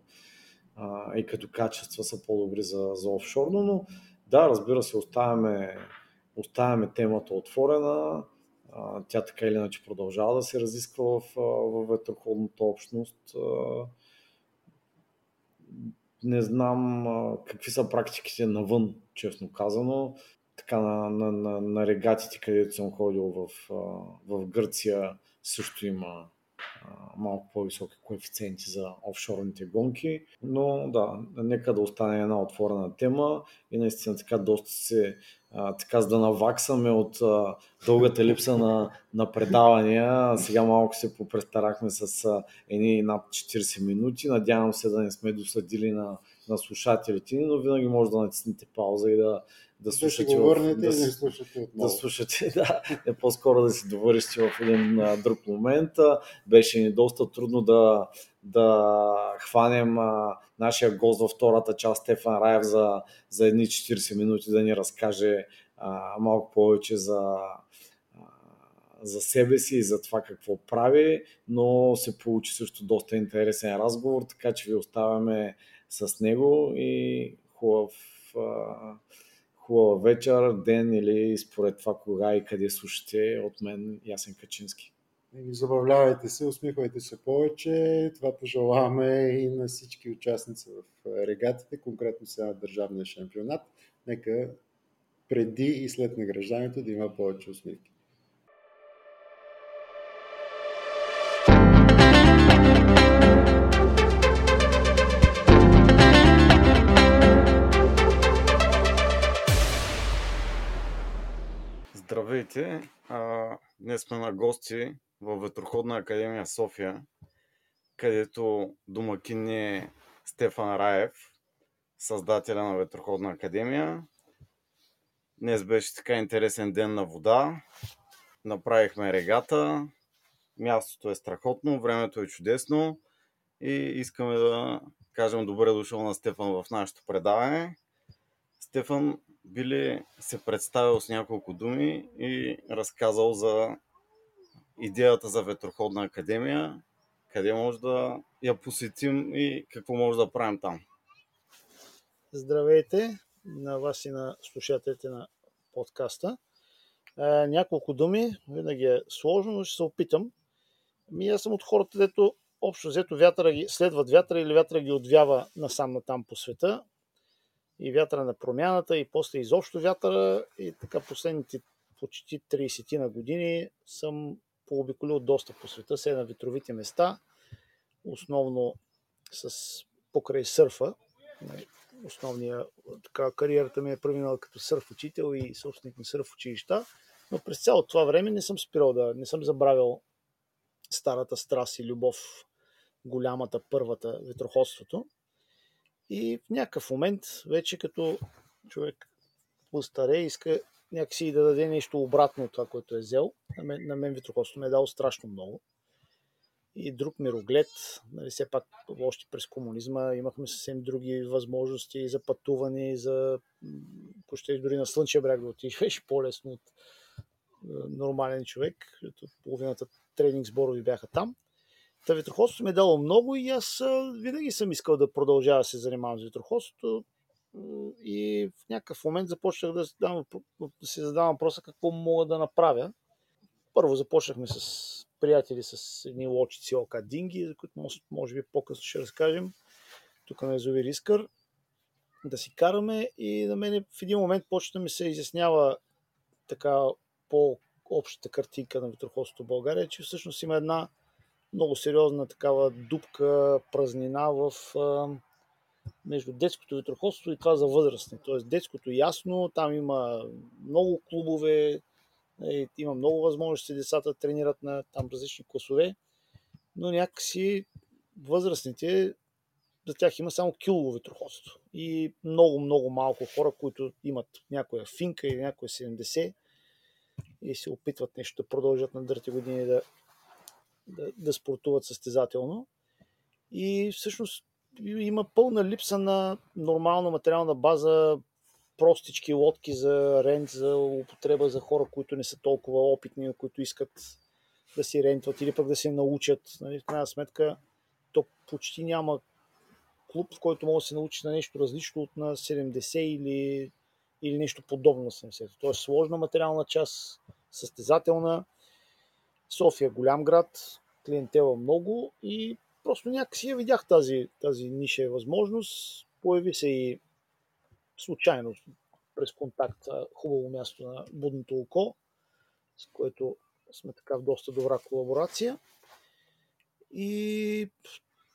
а, и като качества са по-добри за, за офшорно, но да, разбира се, оставяме, оставяме темата отворена. Тя така или иначе продължава да се разисква в, в ветроходната общност. Не знам какви са практиките навън, честно казано. Така на, на, на, на регатите, където съм ходил в, в Гърция, също има малко по-високи коефициенти за офшорните гонки. Но да, нека да остане една отворена тема и наистина така доста се така за да наваксаме от дългата липса на, на предавания. Сега малко се попрестарахме с едни над 40 минути. Надявам се да не сме досъдили на, на слушателите ни, но винаги може да натиснете пауза и да, да слушате. Да, в, да, да, слушате отново. да слушате, да, е по-скоро да си довършите в един а, друг момент. Беше ни доста трудно да, да хванем а, нашия гост във втората част, Стефан Раев, за, за едни 40 минути да ни разкаже а, малко повече за, за себе си и за това какво прави, но се получи също доста интересен разговор, така че ви оставяме с него и хубав хубава вечер, ден или според това кога и къде слушате от мен Ясен Качински. Забавлявайте се, усмихвайте се повече. Това пожелаваме и на всички участници в регатите, конкретно сега на държавния шампионат. Нека преди и след награждането да има повече усмивки. Здравейте! А, днес сме на гости в Ветроходна академия София, където домакин е Стефан Раев, създателя на Ветроходна академия. Днес беше така интересен ден на вода. Направихме регата. Мястото е страхотно, времето е чудесно и искаме да кажем добре дошъл на Стефан в нашето предаване. Стефан, би ли се представил с няколко думи и разказал за идеята за Ветроходна академия, къде може да я посетим и какво може да правим там? Здравейте на вас и на слушателите на подкаста. А, няколко думи, винаги е сложно, но ще се опитам. Ми аз съм от хората, дето общо взето вятъра ги следват вятъра или вятъра ги отвява насам на там по света и вятъра на промяната, и после изобщо вятъра. И така последните почти 30 на години съм пообиколил доста по света, се на ветровите места, основно с покрай сърфа. Основния, така, кариерата ми е преминала като сърф учител и собственик на сърф училища, но през цялото това време не съм спирал да, не съм забравил старата страст и любов, голямата, първата, ветроходството. И в някакъв момент, вече като човек постаре, иска някакси да даде нещо обратно от това, което е взел. На мен, на мен ветроходството ме е дало страшно много. И друг мироглед, нали, все пак още през комунизма имахме съвсем други възможности за пътуване, за почти дори на Слънчев бряг да отидеш, беше по-лесно от нормален човек, половината тренинг сборови бяха там. Та ветроходството ми е дало много и аз винаги съм искал да продължава да се занимавам с ветроходството. И в някакъв момент започнах да, задавам, да си задавам въпроса какво мога да направя. Първо започнахме с приятели с едни лочици ОК Динги, за които може, може би по-късно ще разкажем. Тук на Езовир Искър. Да си караме и на мен в един момент почна ми се изяснява така по-общата картинка на ветроходството в България, че всъщност има една много сериозна такава дупка, празнина в между детското ветроходство и това за възрастни. Тоест детското ясно, там има много клубове, е, има много възможности децата тренират на там различни класове, но някакси възрастните, за тях има само килово ветроходство. И много, много малко хора, които имат някоя финка или някоя 70 и се опитват нещо да продължат на дърти години да да, да спортуват състезателно. И всъщност има пълна липса на нормална материална база, простички лодки за рент, за употреба за хора, които не са толкова опитни, които искат да си рентват или пък да се научат. Нали, в крайна сметка, то почти няма клуб, в който може да се научи на нещо различно от на 70 или, или нещо подобно на 70. Тоест сложна материална част, състезателна, София голям град, клиентела много и просто някакси я видях тази, тази ниша и възможност. Появи се и случайно през контакт хубаво място на будното око, с което сме така в доста добра колаборация. И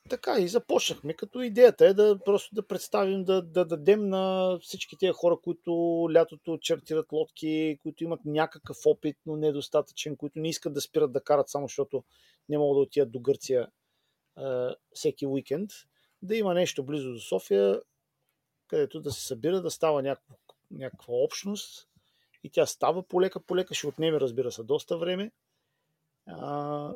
така, и започнахме, като идеята е да просто да представим, да, да дадем на всички тези хора, които лятото чертират лодки, които имат някакъв опит, но недостатъчен, които не искат да спират да карат само защото не могат да отидат до Гърция е, всеки уикенд, да има нещо близо до София, където да се събира, да става някаква, някаква общност и тя става полека, полека, ще отнеме, разбира се, доста време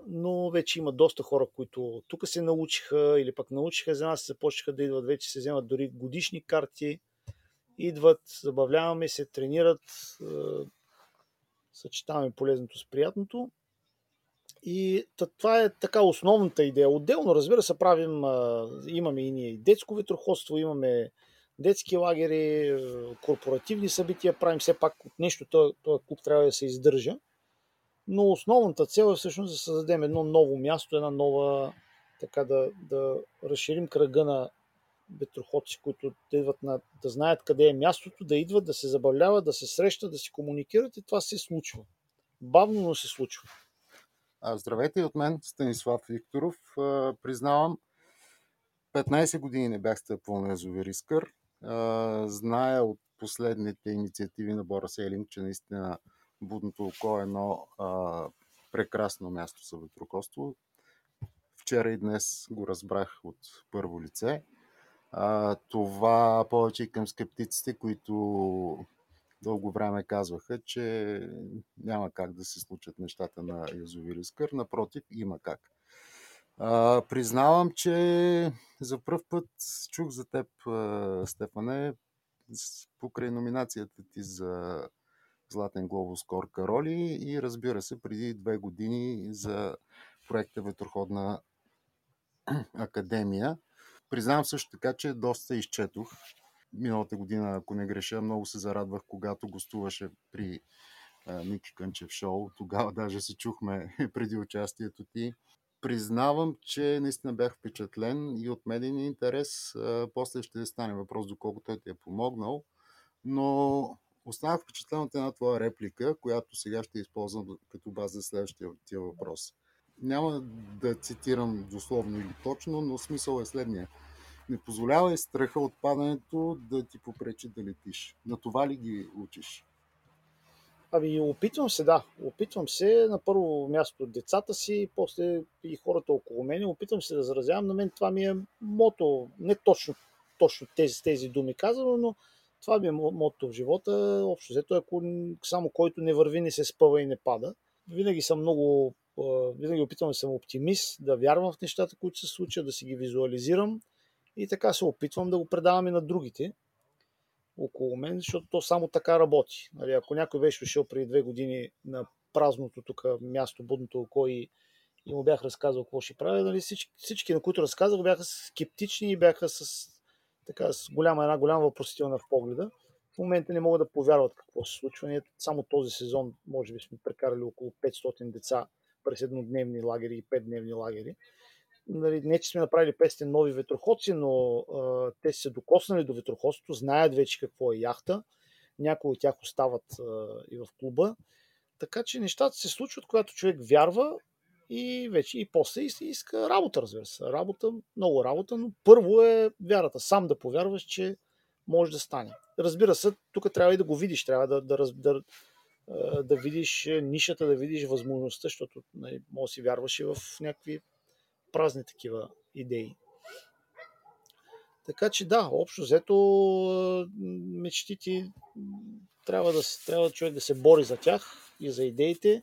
но вече има доста хора, които тук се научиха или пък научиха за нас, започнаха да идват, вече се вземат дори годишни карти, идват, забавляваме се, тренират, съчетаваме полезното с приятното. И това е така основната идея. Отделно, разбира се, правим, имаме и ние детско ветроходство, имаме детски лагери, корпоративни събития, правим все пак от нещо, този клуб трябва да се издържа но основната цел е всъщност да създадем едно ново място, една нова, така да, да разширим кръга на ветроходци, които идват на, да знаят къде е мястото, да идват, да се забавляват, да се срещат, да си комуникират и това се случва. Бавно, но се случва. Здравейте от мен, Станислав Викторов. Признавам, 15 години не бях стъпвал на Язовир Искър. Зная от последните инициативи на Бора Селинг, че наистина Будното око е едно а, прекрасно място за ветрокоство. Вчера и днес го разбрах от първо лице. А, това повече и към скептиците, които дълго време казваха, че няма как да се случат нещата на Язовир Искър. Напротив, има как. А, признавам, че за първ път чух за теб, Стефане, покрай номинацията ти за Златен глобус Корка роли и разбира се преди две години за проекта Ветроходна академия. Признавам също така, че доста изчетох. Миналата година, ако не греша, много се зарадвах, когато гостуваше при Мики Кънчев шоу. Тогава даже се чухме преди участието ти. Признавам, че наистина бях впечатлен и от медийния интерес. После ще стане въпрос доколко той ти е помогнал. Но Останах впечатлен от една твоя реплика, която сега ще използвам като база за следващия тия въпрос. Няма да цитирам дословно или точно, но смисъл е следния. Не позволявай страха от падането да ти попречи да летиш. На това ли ги учиш? Ами, опитвам се, да. Опитвам се на първо място децата си, после и хората около мен. Опитвам се да заразявам. На мен това ми е мото. Не точно, точно тези, тези думи казано, но това би е мотото в живота. Общо взето, ако само който не върви, не се спъва и не пада. Винаги съм много, винаги опитвам да съм оптимист, да вярвам в нещата, които се случат, да си ги визуализирам и така се опитвам да го предавам и на другите около мен, защото то само така работи. Нали, ако някой беше дошъл преди две години на празното тук място, будното око и, и му бях разказал какво ще правя, нали, всички, всички, на които разказах, бяха скептични и бяха с така с голяма, една голяма въпросителна в погледа. В момента не могат да повярват какво се случва. Ние само този сезон, може би сме прекарали около 500 деца през еднодневни лагери и петдневни лагери. Нали, не, че сме направили 500 нови ветроходци, но а, те са докоснали до ветроходството, знаят вече какво е яхта. Някои от тях остават а, и в клуба. Така че нещата се случват, когато човек вярва и вече и после иска работа, разбира се. Работа, много работа, но първо е вярата. Сам да повярваш, че може да стане. Разбира се, тук трябва и да го видиш, трябва да, да, да, да видиш нишата, да видиш възможността, защото нали, може да си вярваш и в някакви празни такива идеи. Така че да, общо взето мечтите трябва да, трябва човек да се бори за тях и за идеите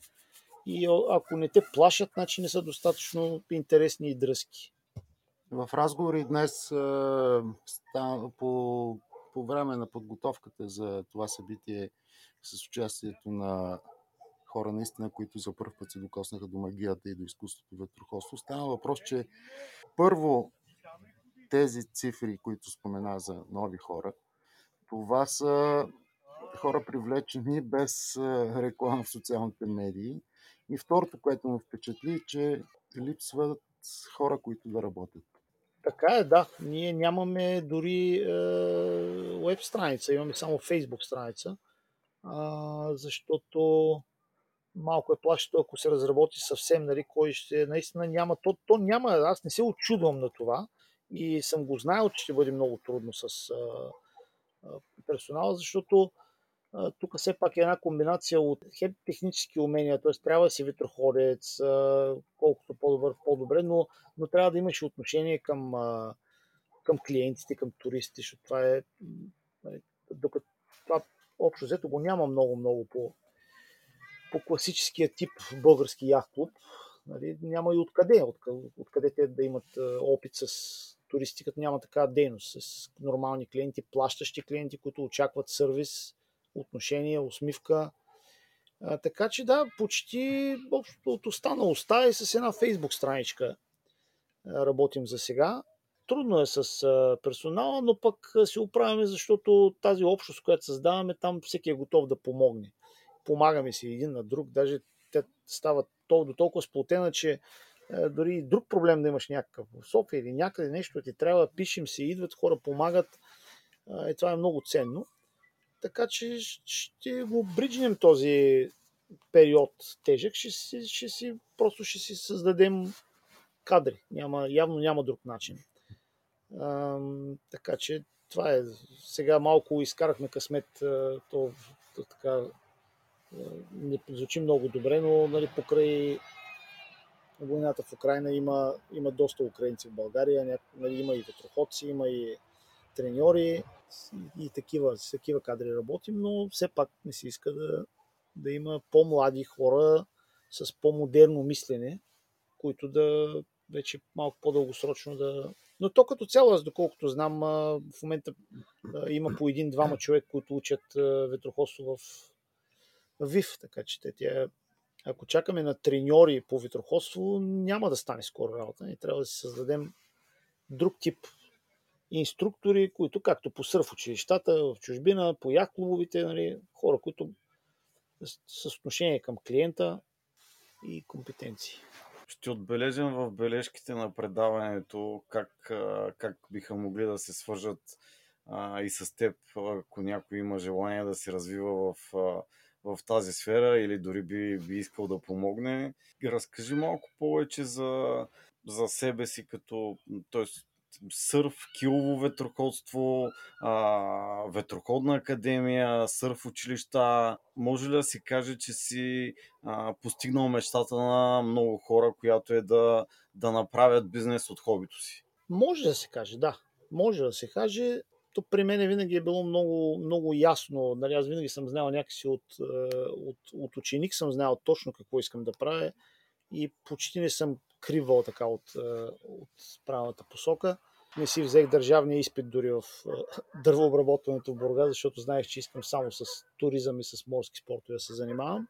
и ако не те плашат, значи не са достатъчно интересни и дръзки. В разговори днес по, по време на подготовката за това събитие с участието на хора наистина, които за първ път се докоснаха до магията и до изкуството ветроходство, стана въпрос, че първо тези цифри, които спомена за нови хора, това са хора привлечени без реклама в социалните медии и второто, което му впечатли, че липсват хора, които да работят. Така е, да. Ние нямаме дори е, веб страница, имаме само фейсбук страница, а, защото малко е плащато, ако се разработи съвсем, нали, кой ще, наистина няма, то, то няма, аз не се очудвам на това и съм го знаел, че ще бъде много трудно с а, а, персонала, защото тук все пак е една комбинация от технически умения, т.е. трябва да си ветроходец, колкото по-добър, по-добре, но, но трябва да имаш отношение към, към клиентите, към туристите, защото това е, нали, докато това общо взето го няма много-много по, по класическия тип български яхт клуб. Нали, няма и откъде, откъде, те да имат опит с туристиката, няма такава дейност с нормални клиенти, плащащи клиенти, които очакват сервис, отношение, усмивка. А, така че да, почти от уста на уста и с една фейсбук страничка работим за сега. Трудно е с персонала, но пък си оправяме, защото тази общност, която създаваме, там всеки е готов да помогне помагаме си един на друг, даже те стават до толкова сплотена, че е, дори друг проблем да имаш някакъв в София или някъде нещо ти трябва, пишем се, идват хора, помагат. Е, това е много ценно. Така че ще го бриджнем този период тежък, ще си, ще си, просто ще си създадем кадри. Няма, явно няма друг начин. А, така че това е. Сега малко изкарахме късмет, то, то така не звучи много добре, но нали, покрай войната в Украина има, има доста украинци в България, нали, има и ветроходци, има и треньори и такива, с такива кадри работим, но все пак не се иска да, да има по-млади хора с по-модерно мислене, които да вече малко по-дългосрочно да... Но то като цяло, аз доколкото знам, в момента има по един-двама човек, които учат ветроходство в ВИФ, така че тя, ако чакаме на треньори по витроходство, няма да стане скоро работа. И трябва да си създадем друг тип инструктори, които както по сърф училищата в чужбина, по клубовите, нали, хора, които с отношение към клиента и компетенции. Ще отбележим в бележките на предаването как, как биха могли да се свържат а, и с теб, ако някой има желание да се развива в в тази сфера или дори би, би искал да помогне. Разкажи малко повече за, за себе си, като т.е. сърф, килово ветроходство, а, ветроходна академия, сърф училища. Може ли да си каже, че си а, постигнал мечтата на много хора, която е да, да направят бизнес от хобито си? Може да се каже, да. Може да се каже то при мен винаги е било много, много ясно. Нали, аз винаги съм знал някакси от, е, от, от ученик, съм знал точно какво искам да правя и почти не съм кривал така от, е, от правилната посока. Не си взех държавния изпит дори в е, дървообработването в Бурга, защото знаех, че искам само с туризъм и с морски спортове да се занимавам.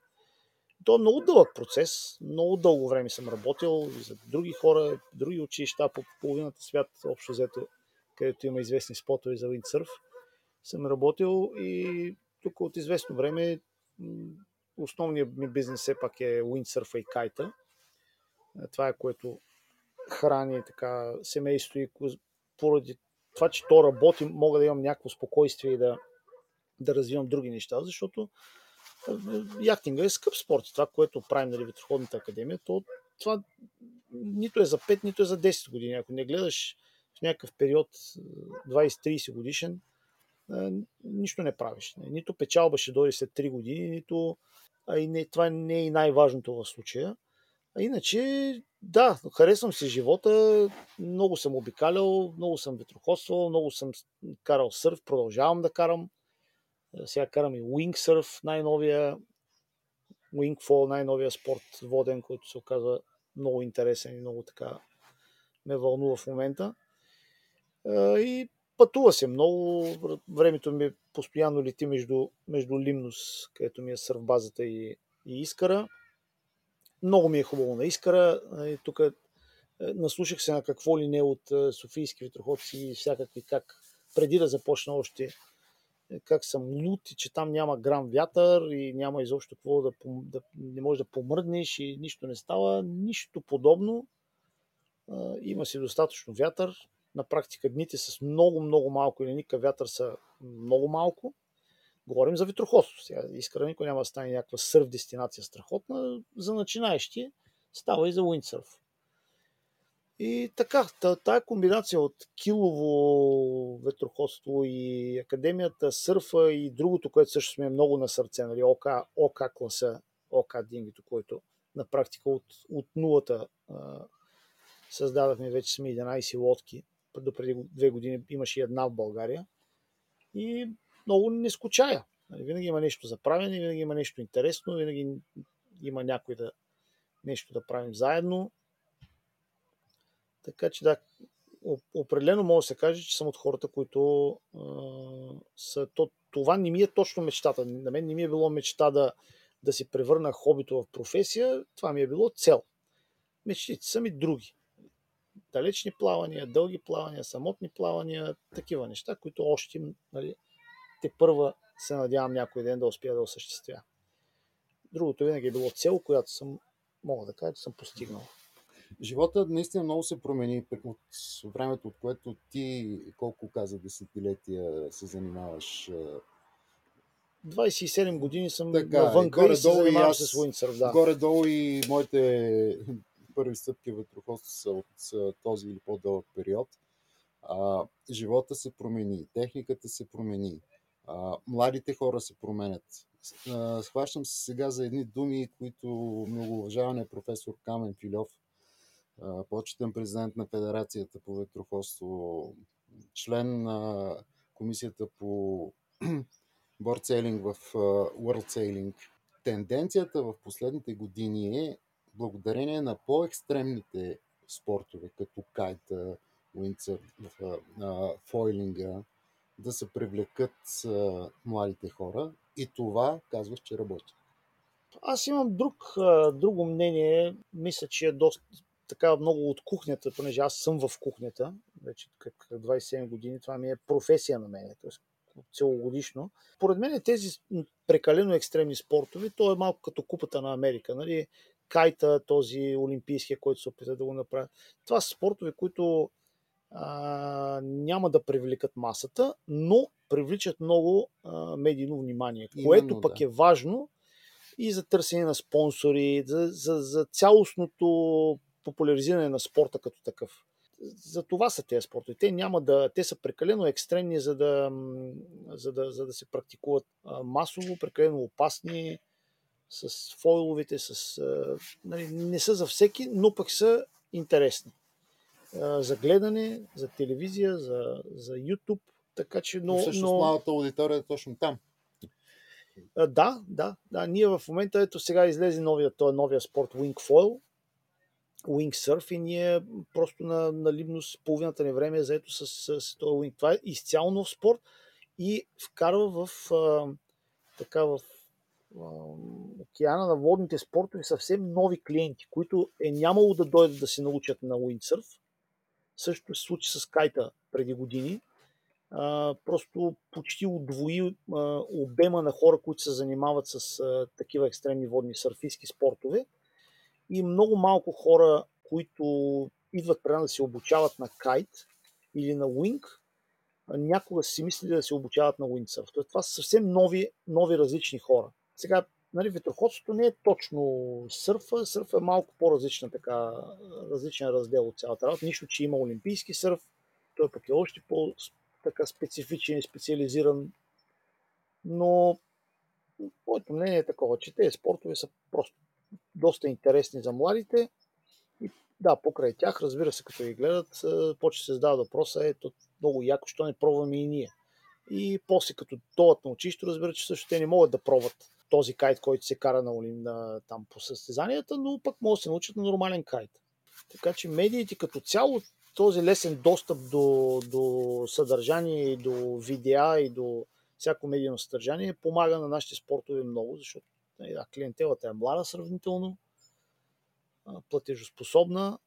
То е много дълъг процес, много дълго време съм работил и за други хора, други училища по половината свят, общо взето където има известни спотове за виндсърф, съм работил и тук от известно време основният ми бизнес все пак е уиндсърфа и кайта. Това е което храни така семейство и поради това, че то работи, мога да имам някакво спокойствие и да, да развивам други неща, защото яхтинга е скъп спорт. Това, което правим на нали, Ветроходната академия, то това нито е за 5, нито е за 10 години. Ако не гледаш в някакъв период 20-30 годишен, нищо не правиш. Нито печалба ще дойде след 3 години, нито... А и не, това не е и най-важното в случая. А иначе, да, харесвам си живота, много съм обикалял, много съм ветроходствал, много съм карал сърф, продължавам да карам. Сега карам и wingsurf, най-новия wingfall, най-новия спорт воден, който се оказва много интересен и много така ме вълнува в момента. И пътува се много. Времето ми постоянно лети между, между Лимнус, където ми е сърфбазата и, и Искара. Много ми е хубаво на Искара. И тук е, наслушах се на какво ли не от софийски ветроходци и всякакви как преди да започна още е, как съм лут и че там няма грам вятър и няма изобщо какво да, да не можеш да помръднеш и нищо не става. Нищо подобно. Има си достатъчно вятър, на практика дните с много, много малко или никакъв вятър са много малко. Говорим за ветроходство. Сега искра никой няма да стане някаква сърф дестинация страхотна. За начинаещи става и за уиндсърф. И така, тая комбинация от килово ветроходство и академията сърфа и другото, което също сме много на сърце, нали, ОК, ОК класа, ОК дингито, който на практика от, от нулата а, създадахме, вече сме 11 лодки. До преди две години имаше една в България. И много не скучая. Нали, винаги има нещо за правене, винаги има нещо интересно, винаги има някой да нещо да правим заедно. Така че да, определено може да се каже, че съм от хората, които а, са. То, това не ми е точно мечтата. На мен не ми е било мечта да, да си превърна хобито в професия. Това ми е било цел. Мечтите са ми други. Далечни плавания, дълги плавания, самотни плавания, такива неща, които още нали, те първа се надявам някой ден да успея да осъществя. Другото винаги е било цел, която съм, мога да кажа, че съм постигнал. Живота наистина много се промени от времето, от което ти колко каза десетилетия се занимаваш 27 години съм така, навънка и се занимавам с уиндсърф. Да. Горе-долу и моите първи стъпки в ветроходство са от този или по-дълъг период. А, живота се промени, техниката се промени, а, младите хора се променят. А, схващам се сега за едни думи, които много уважаване професор Камен Филев почетен президент на Федерацията по ветроходство, член на комисията по бордсейлинг в World Sailing. Тенденцията в последните години е благодарение на по-екстремните спортове, като кайта, уинцър, фойлинга, да се привлекат младите хора и това казваш, че работи. Аз имам друг, друго мнение. Мисля, че е доста така много от кухнята, понеже аз съм в кухнята, вече как 27 години, това ми е професия на мен, т.е. целогодишно. Поред мен тези прекалено екстремни спортове, то е малко като купата на Америка, нали? Кайта, този олимпийския, който се опита да го направи. Това са спортове, които а, няма да привлекат масата, но привличат много а, медийно внимание, Именно, което пък да. е важно и за търсене на спонсори, за, за, за цялостното популяризиране на спорта като такъв. За това са тези спортове. Те, няма да, те са прекалено екстремни, за да, за да, за да се практикуват масово, прекалено опасни, с фойловите, с, нали, не са за всеки, но пък са интересни. За гледане, за телевизия, за, за YouTube, така че... Но, Всъщност но... малата аудитория е точно там. Да, да, да. Ние в момента, ето сега излезе новия, този новия спорт Wing Foil, Wingsurf и ние просто на, на Либнос половината ни време е заето с, с, с този Wing. Това е изцяло нов спорт и вкарва в а, така в а, океана на водните спортове съвсем нови клиенти, които е нямало да дойдат да се научат на Windsurf. Също се случи с кайта преди години. А, просто почти удвои а, обема на хора, които се занимават с а, такива екстремни водни сърфистски спортове и много малко хора, които идват при да се обучават на кайт или на уинг, някога си мислили да се обучават на уиндсърф. Това са съвсем нови, нови различни хора. Сега, нали, ветроходството не е точно сърфа. Сърф е малко по-различна така, различен раздел от цялата работа. Нищо, че има олимпийски сърф, той пък е още по-така специфичен и специализиран. Но моето мнение е такова, че тези спортове са просто доста интересни за младите. И да, покрай тях, разбира се, като ги гледат, почва се задава въпроса, ето много яко, що не пробваме и ние. И после като дойдат на училище, разбира, че също те не могат да пробват този кайт, който се кара на, на, там по състезанията, но пък могат да се научат на нормален кайт. Така че медиите като цяло, този лесен достъп до, до съдържание и до видеа и до всяко медийно съдържание помага на нашите спортове много, защото Нали, да, клиентелата е млада сравнително, платежоспособна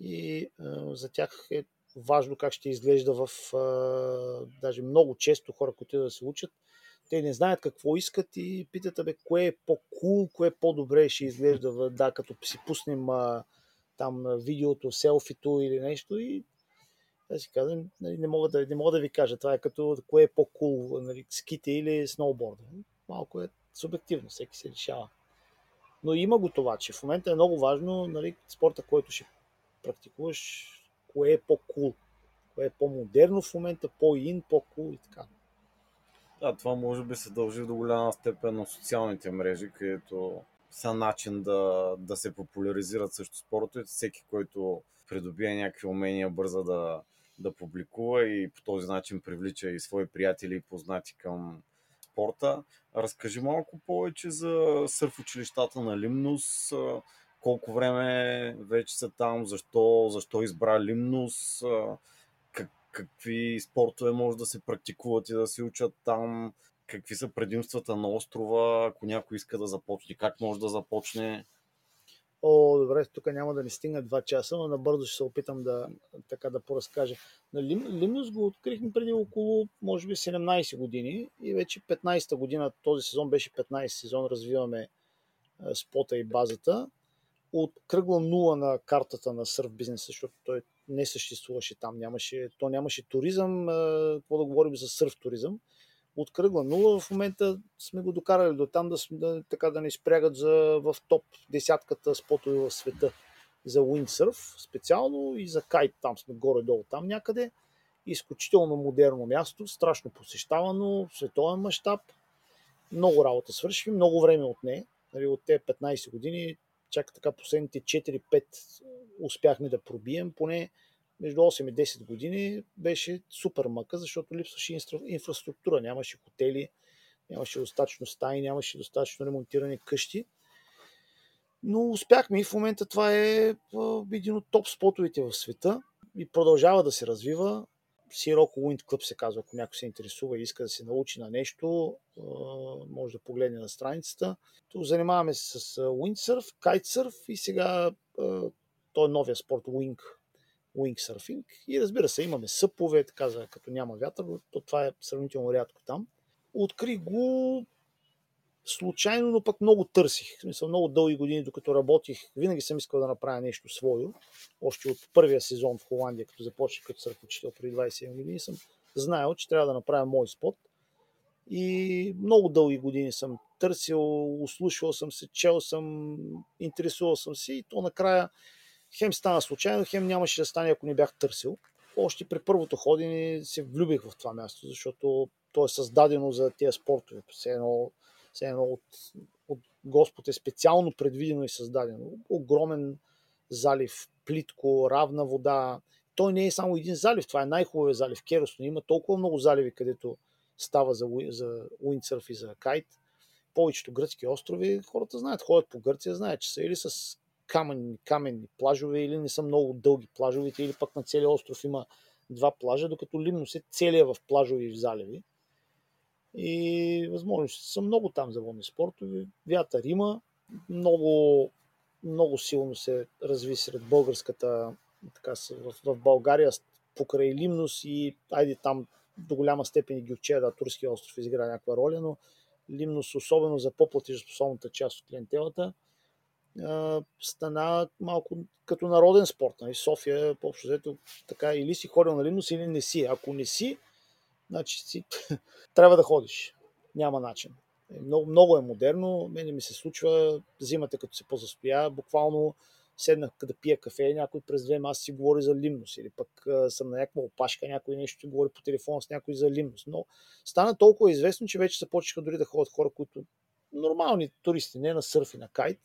и за тях е важно как ще изглежда в... Даже много често хора, които да се учат, те не знаят какво искат и питат, бе, кое е по-кул, кое е по-добре ще изглежда, да, като си пуснем там видеото, селфито или нещо и да си казвам, нали, не, мога да, не мога да ви кажа. Това е като кое е по-кул, нали, ските или сноуборда. Малко е субективно, всеки се решава. Но има го това, че в момента е много важно нали, спорта, който ще практикуваш, кое е по-кул, кое е по-модерно в момента, по-ин, по-кул и така. Да, това може би се дължи до голяма степен на социалните мрежи, където са начин да, да се популяризират също спортовете. Всеки, който придобие някакви умения, бърза да, да публикува и по този начин привлича и свои приятели и познати към спорта. Разкажи малко повече за сърф училищата на Лимнус, колко време вече са там, защо, защо избра Лимнус, какви спортове може да се практикуват и да се учат там, какви са предимствата на острова, ако някой иска да започне, как може да започне. О, добре, тук няма да ни стигне два часа, но набързо ще се опитам да, така да поразкажа. Лим, Лимнус го открихме преди около, може би, 17 години и вече 15-та година, този сезон беше 15 сезон, развиваме спота и базата. От кръгла нула на картата на сърф бизнеса, защото той не съществуваше там, нямаше, то нямаше туризъм, какво да говорим за сърф туризъм от кръгла нула. В момента сме го докарали до там да, да, така да не спрягат за, в топ десятката спотове в света за уиндсърф специално и за кайт там сме горе-долу там някъде. Изключително модерно място, страшно посещавано, световен мащаб. Много работа свърши, много време от не. Нали, от те 15 години, чак така последните 4-5 успяхме да пробием, поне между 8 и 10 години беше супер мъка, защото липсваше инфраструктура, нямаше хотели, нямаше достатъчно стаи, нямаше достатъчно ремонтирани къщи. Но успяхме и в момента това е един от топ спотовете в света и продължава да се развива. Sirocco Wind Club се казва, ако някой се интересува и иска да се научи на нещо, може да погледне на страницата. Тук занимаваме се с windsurf, kitesurf и сега той е новия спорт Wing windsurfing. И разбира се, имаме съпове, така за като няма вятър, то това е сравнително рядко там. Открих го случайно, но пък много търсих. В смисъл, много дълги години, докато работих, винаги съм искал да направя нещо свое. Още от първия сезон в Холандия, като започнах като сърфучител преди 27 години, съм знаел, че трябва да направя мой спот. И много дълги години съм търсил, услушвал съм се, чел съм, интересувал съм се и то накрая хем стана случайно, хем нямаше да стане, ако не бях търсил. Още при първото ходене се влюбих в това място, защото то е създадено за тези спортове. Все едно, все едно от, от Господ е специално предвидено и създадено. Огромен залив, плитко, равна вода. Той не е само един залив, това е най-хубавият залив Керос, но има толкова много заливи, където става за, за уиндсърф и за кайт. Повечето гръцки острови, хората знаят, ходят по Гърция, знаят, че са или с каменни, каменни плажове или не са много дълги плажовете, или пък на целия остров има два плажа, докато Лимнос е целия в плажови и в заливи. И възможности са много там за водни спортове. Вятър има. Много, много силно се разви сред българската, така, в, в България покрай Лимнос и айде там до голяма степен и Гюрчея, да, Турския остров изигра някаква роля, но Лимнос, особено за по-платежоспособната част от клиентелата, стана малко като народен спорт. Нали? София, общо взето, така или си ходил на Лимнос, или не си. Ако не си, значи си, трябва да ходиш. Няма начин. Е, много, много е модерно. Мене ми се случва зимата, като се позастоя, буквално седнах да пия кафе, някой през две маси си говори за лимнос или пък съм на някаква опашка, някой нещо си говори по телефона с някой за лимнос. Но стана толкова известно, че вече започнаха дори да ходят хора, които нормални туристи, не на сърф и на кайт,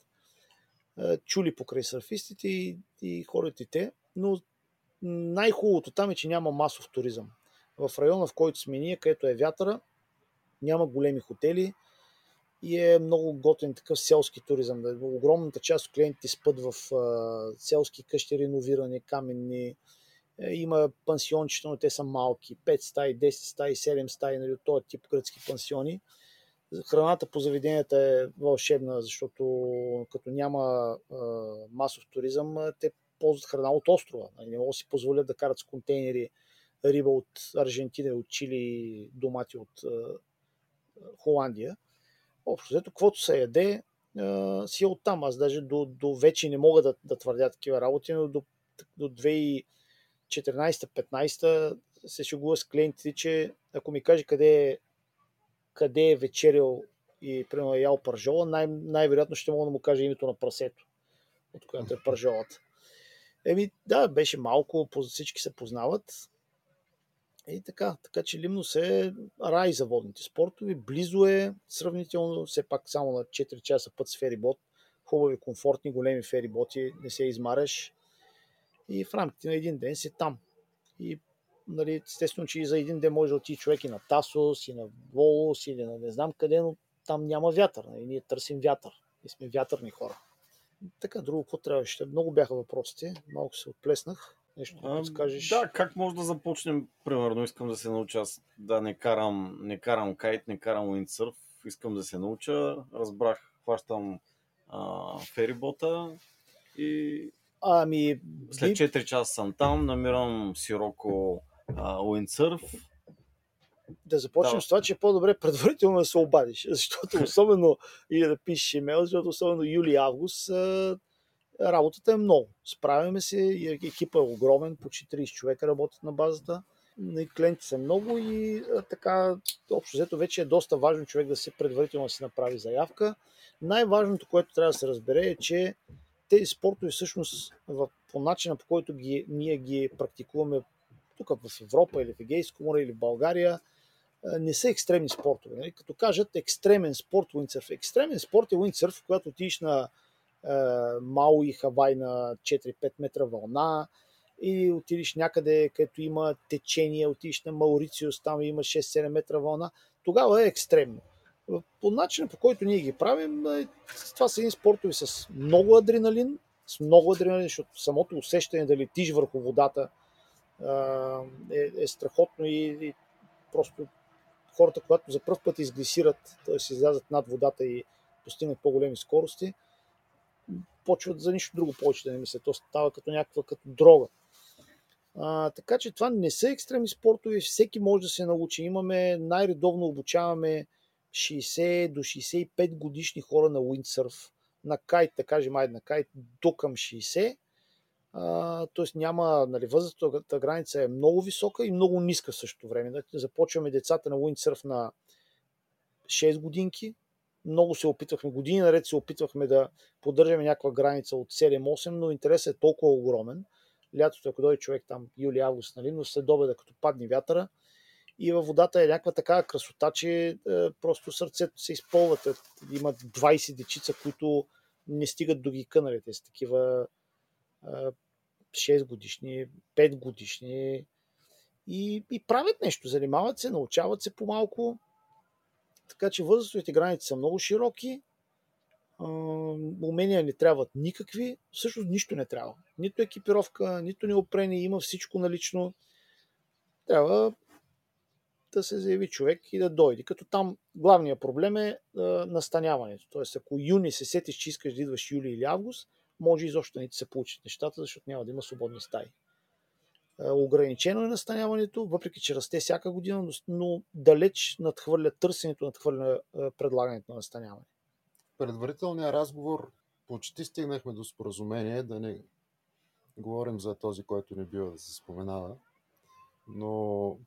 чули покрай сърфистите и, и хората и те, но най-хубавото там е, че няма масов туризъм. В района, в който сме ние, където е вятъра, няма големи хотели и е много готен такъв селски туризъм. Огромната част от клиентите спът в селски къщи, реновирани, каменни. Е, има пансиончета, но те са малки. 5 стаи, 10 стаи, 7 стаи, нали, от този тип гръцки пансиони Храната по заведенията е вълшебна, защото като няма масов туризъм, те ползват храна от острова. Нали, не могат да си позволят да карат с контейнери риба от Аржентина, от Чили, домати от Холандия. Общо взето, каквото се яде, си е оттам. Аз даже до, до вече не мога да, да твърдя такива работи, но до, до 14-15 се шегува с клиентите, че ако ми каже къде е, къде е вечерял и примерно е ял пържола, най- най-вероятно ще мога да му кажа името на прасето, от която е пържолата. Еми, да, беше малко, всички се познават. И така, така че Лимнос е рай за водните спортове. Близо е, сравнително, все пак само на 4 часа път с ферибот. Хубави, комфортни, големи фериботи, не се измаряш. И в рамките на един ден си там. И нали, естествено, че и за един ден може да отиде човек и на Тасос, и на Волос, или на не знам къде, но там няма вятър. Нали? Ние търсим вятър. И сме вятърни хора. Така, друго, какво трябваше? Много бяха въпросите. Малко се отплеснах. Нещо да скажеш. Да, как може да започнем? Примерно, искам да се науча аз да не карам, не карам кайт, не карам уиндсърф. Искам да се науча. Разбрах, хващам а, ферибота и Ами, след 4 часа съм там, намирам Сироко уиндсърф. Да започнем да. с това, че е по-добре предварително да се обадиш, защото особено и да пишеш имейл, защото особено юли-август работата е много. Справяме се, екипа е огромен, почти 30 човека работят на базата, клиенти са много и така, общо взето вече е доста важно човек да се предварително си направи заявка. Най-важното, което трябва да се разбере е, че тези спортове всъщност по начина по който ги, ние ги практикуваме тук в Европа или в Егейско море или в България, не са екстремни спортове. Нали? Като кажат екстремен спорт уиндсърф. Екстремен спорт е уиндсърф, когато отидеш на е, Мауи, Хавай на 4-5 метра вълна, или отидеш някъде, където има течение, отидеш на Маурициус, там има 6-7 метра вълна, тогава е екстремно. По начина, по който ние ги правим, това са един спортове с много адреналин, с много адреналин, защото самото усещане да летиш върху водата е, е страхотно и, и просто хората, когато за първ път изглисират, т.е. излязат над водата и постигнат по-големи скорости, почват за нищо друго повече да не мислят. То става като някаква като дрога. А, така че това не са екстремни спортове, всеки може да се научи. Имаме, най-редовно обучаваме 60 до 65 годишни хора на уиндсърф, на кайт, да кажем, айде на кайт, до към 60. Тоест няма, нали, възрастовата граница е много висока и много ниска в същото време. Да, започваме децата на уиндсърф на 6 годинки, много се опитвахме, години наред се опитвахме да поддържаме някаква граница от 7-8, но интересът е толкова огромен. Лятото, ако дойде човек там юли-август, нали, но след обеда, като падне вятъра, и във водата е някаква такава красота, че е, просто сърцето се изпълва. Има 20 дечица, които не стигат до ги кънали. Те са такива е, 6 годишни, 5 годишни и, и правят нещо. Занимават се, научават се по-малко. Така че възрастовите граници са много широки. Умения не трябват никакви. Всъщност нищо не трябва. Нито екипировка, нито неопрени, има всичко налично. Трябва да се заяви човек и да дойде. Като там главният проблем е настаняването. Тоест, ако юни се сетиш, че искаш да идваш юли или август, може изобщо не ти се получат нещата, защото няма да има свободни стаи. А, ограничено е настаняването, въпреки че расте всяка година, но, далеч надхвърля търсенето, надхвърля а, предлагането на настаняване. Предварителният разговор почти стигнахме до споразумение, да не говорим за този, който не бива да се споменава, но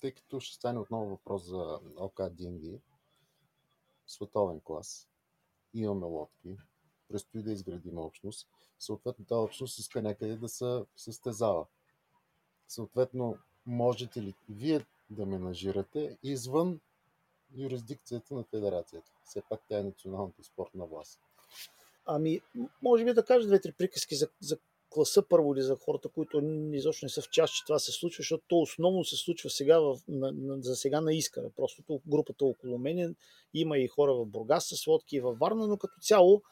тъй като ще стане отново въпрос за ОК Динги, световен клас, имаме лодки, предстои да изградим общност, съответно тази общност иска някъде да се състезава. Съответно, можете ли вие да менажирате извън юрисдикцията на федерацията? Все пак тя е националната спортна власт. Ами, може би да кажа две-три приказки за, за класа първо или за хората, които изобщо не са в част, че това се случва, защото то основно се случва сега в, на, на, за сега на Искра. Просто групата около мен има и хора в Бургас с лодки и във Варна, но като цяло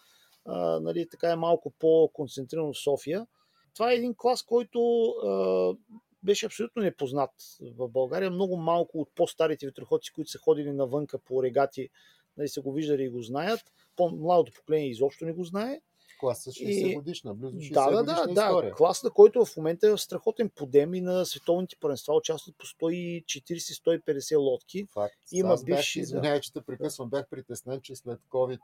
нали, така е малко по-концентрирано в София. Това е един клас, който а, беше абсолютно непознат в България. Много малко от по-старите ветроходци, които са ходили навънка по регати, нали, са го виждали и го знаят. По-младото поколение изобщо не го знае. Класа 60 годишна, близо 60 да, да, годишна да, история. Да, класа, който в момента е в страхотен подем и на световните първенства участват по 140-150 лодки. Факт. Има Аз бивши, бях, извинявай, че те прекъсвам, бях притеснен, че след COVID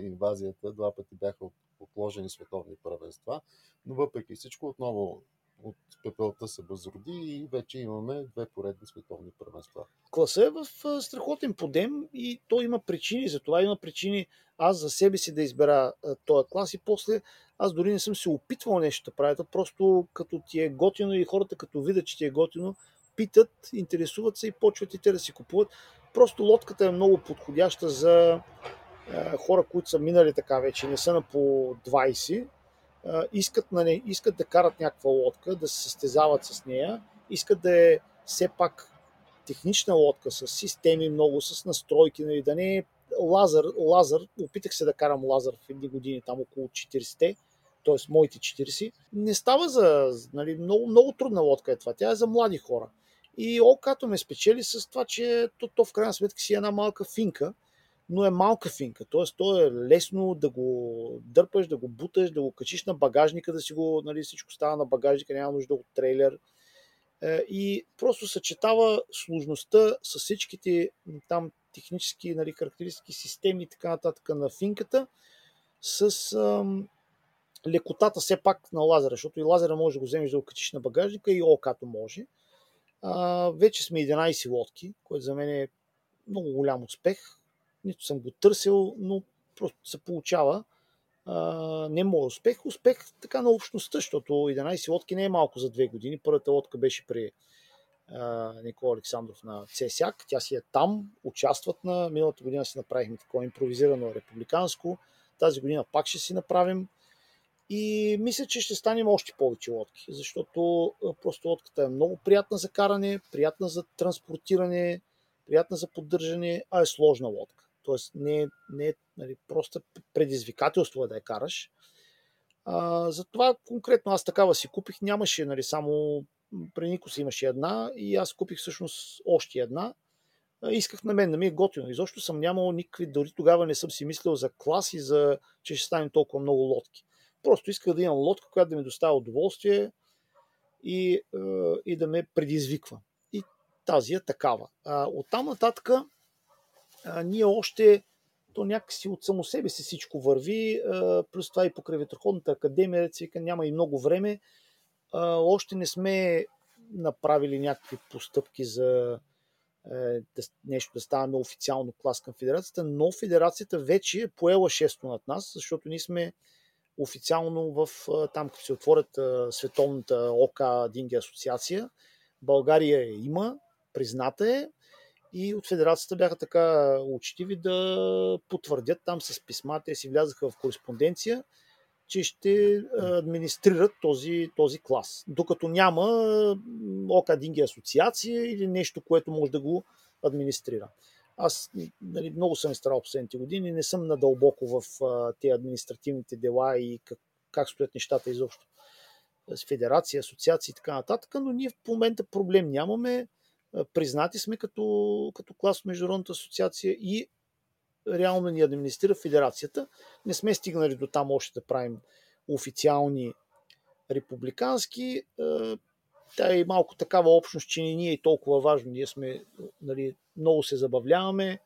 инвазията два пъти бяха отложени световни първенства, но въпреки всичко отново от пепелта се възроди и вече имаме две поредни световни първенства. Класа е в страхотен подем и той има причини за това. Има причини аз за себе си да избера този клас и после аз дори не съм се опитвал нещо да правя. Просто като ти е готино и хората като видят, че ти е готино, питат, интересуват се и почват и те да си купуват. Просто лодката е много подходяща за хора, които са минали така вече, не са на по 20, искат, нали, искат да карат някаква лодка, да се състезават с нея, искат да е все пак технична лодка с системи много, с настройки, нали, да не е лазър, лазър, опитах се да карам лазър в едни години, там около 40-те, т.е. моите 40, не става за, нали, много, много трудна лодка е това, тя е за млади хора. И окато ме спечели с това, че то, то в крайна сметка си е една малка финка, но е малка финка. Т.е. то е лесно да го дърпаш, да го буташ, да го качиш на багажника, да си го, нали, всичко става на багажника, няма нужда от трейлер. Е, и просто съчетава сложността с всичките там технически нали, характеристики, системи и така нататък на финката с ам, лекотата все пак на лазера, защото и лазера може да го вземеш да го качиш на багажника и окато може. А, вече сме 11 лодки, което за мен е много голям успех нито съм го търсил, но просто се получава. А, не мой успех, успех така на общността, защото 11 лодки не е малко за две години. Първата лодка беше при а, Никола Александров на ЦСЯК. Тя си е там, участват на... Миналата година си направихме такова импровизирано републиканско. Тази година пак ще си направим. И мисля, че ще станем още повече лодки, защото просто лодката е много приятна за каране, приятна за транспортиране, приятна за поддържане, а е сложна лодка. Тоест не, не е нали, просто предизвикателство е да я караш. А, затова конкретно аз такава си купих. Нямаше нали, само при Нико си имаше една и аз купих всъщност още една. Исках на мен да ми е готино. Изобщо съм нямал никакви, дори тогава не съм си мислил за клас и за, че ще станем толкова много лодки. Просто исках да имам лодка, която да ми доставя удоволствие и, и да ме предизвиква. И тази е такава. А, оттам нататък а, ние още то някакси от само себе си всичко върви, а, плюс това и покрай Ветроходната академия, вика, няма и много време. А, още не сме направили някакви постъпки за е, да, нещо да ставаме официално клас към федерацията, но федерацията вече е поела шесто над нас, защото ние сме официално в там, като се отворят световната ОК Динги асоциация. България има, призната е, и от федерацията бяха така учтиви да потвърдят там с писма, те си влязаха в кореспонденция, че ще администрират този, този клас. Докато няма ОКА Динги асоциация или нещо, което може да го администрира. Аз нали, много съм старал последните години, не съм надълбоко в тези административните дела и как, как стоят нещата изобщо с федерация, асоциации и така нататък, но ние в момента проблем нямаме признати сме като, като клас в Международната асоциация и реално ни администрира федерацията. Не сме стигнали до там още да правим официални републикански. Тя е малко такава общност, че не ни е толкова важно. Ние сме, нали, много се забавляваме,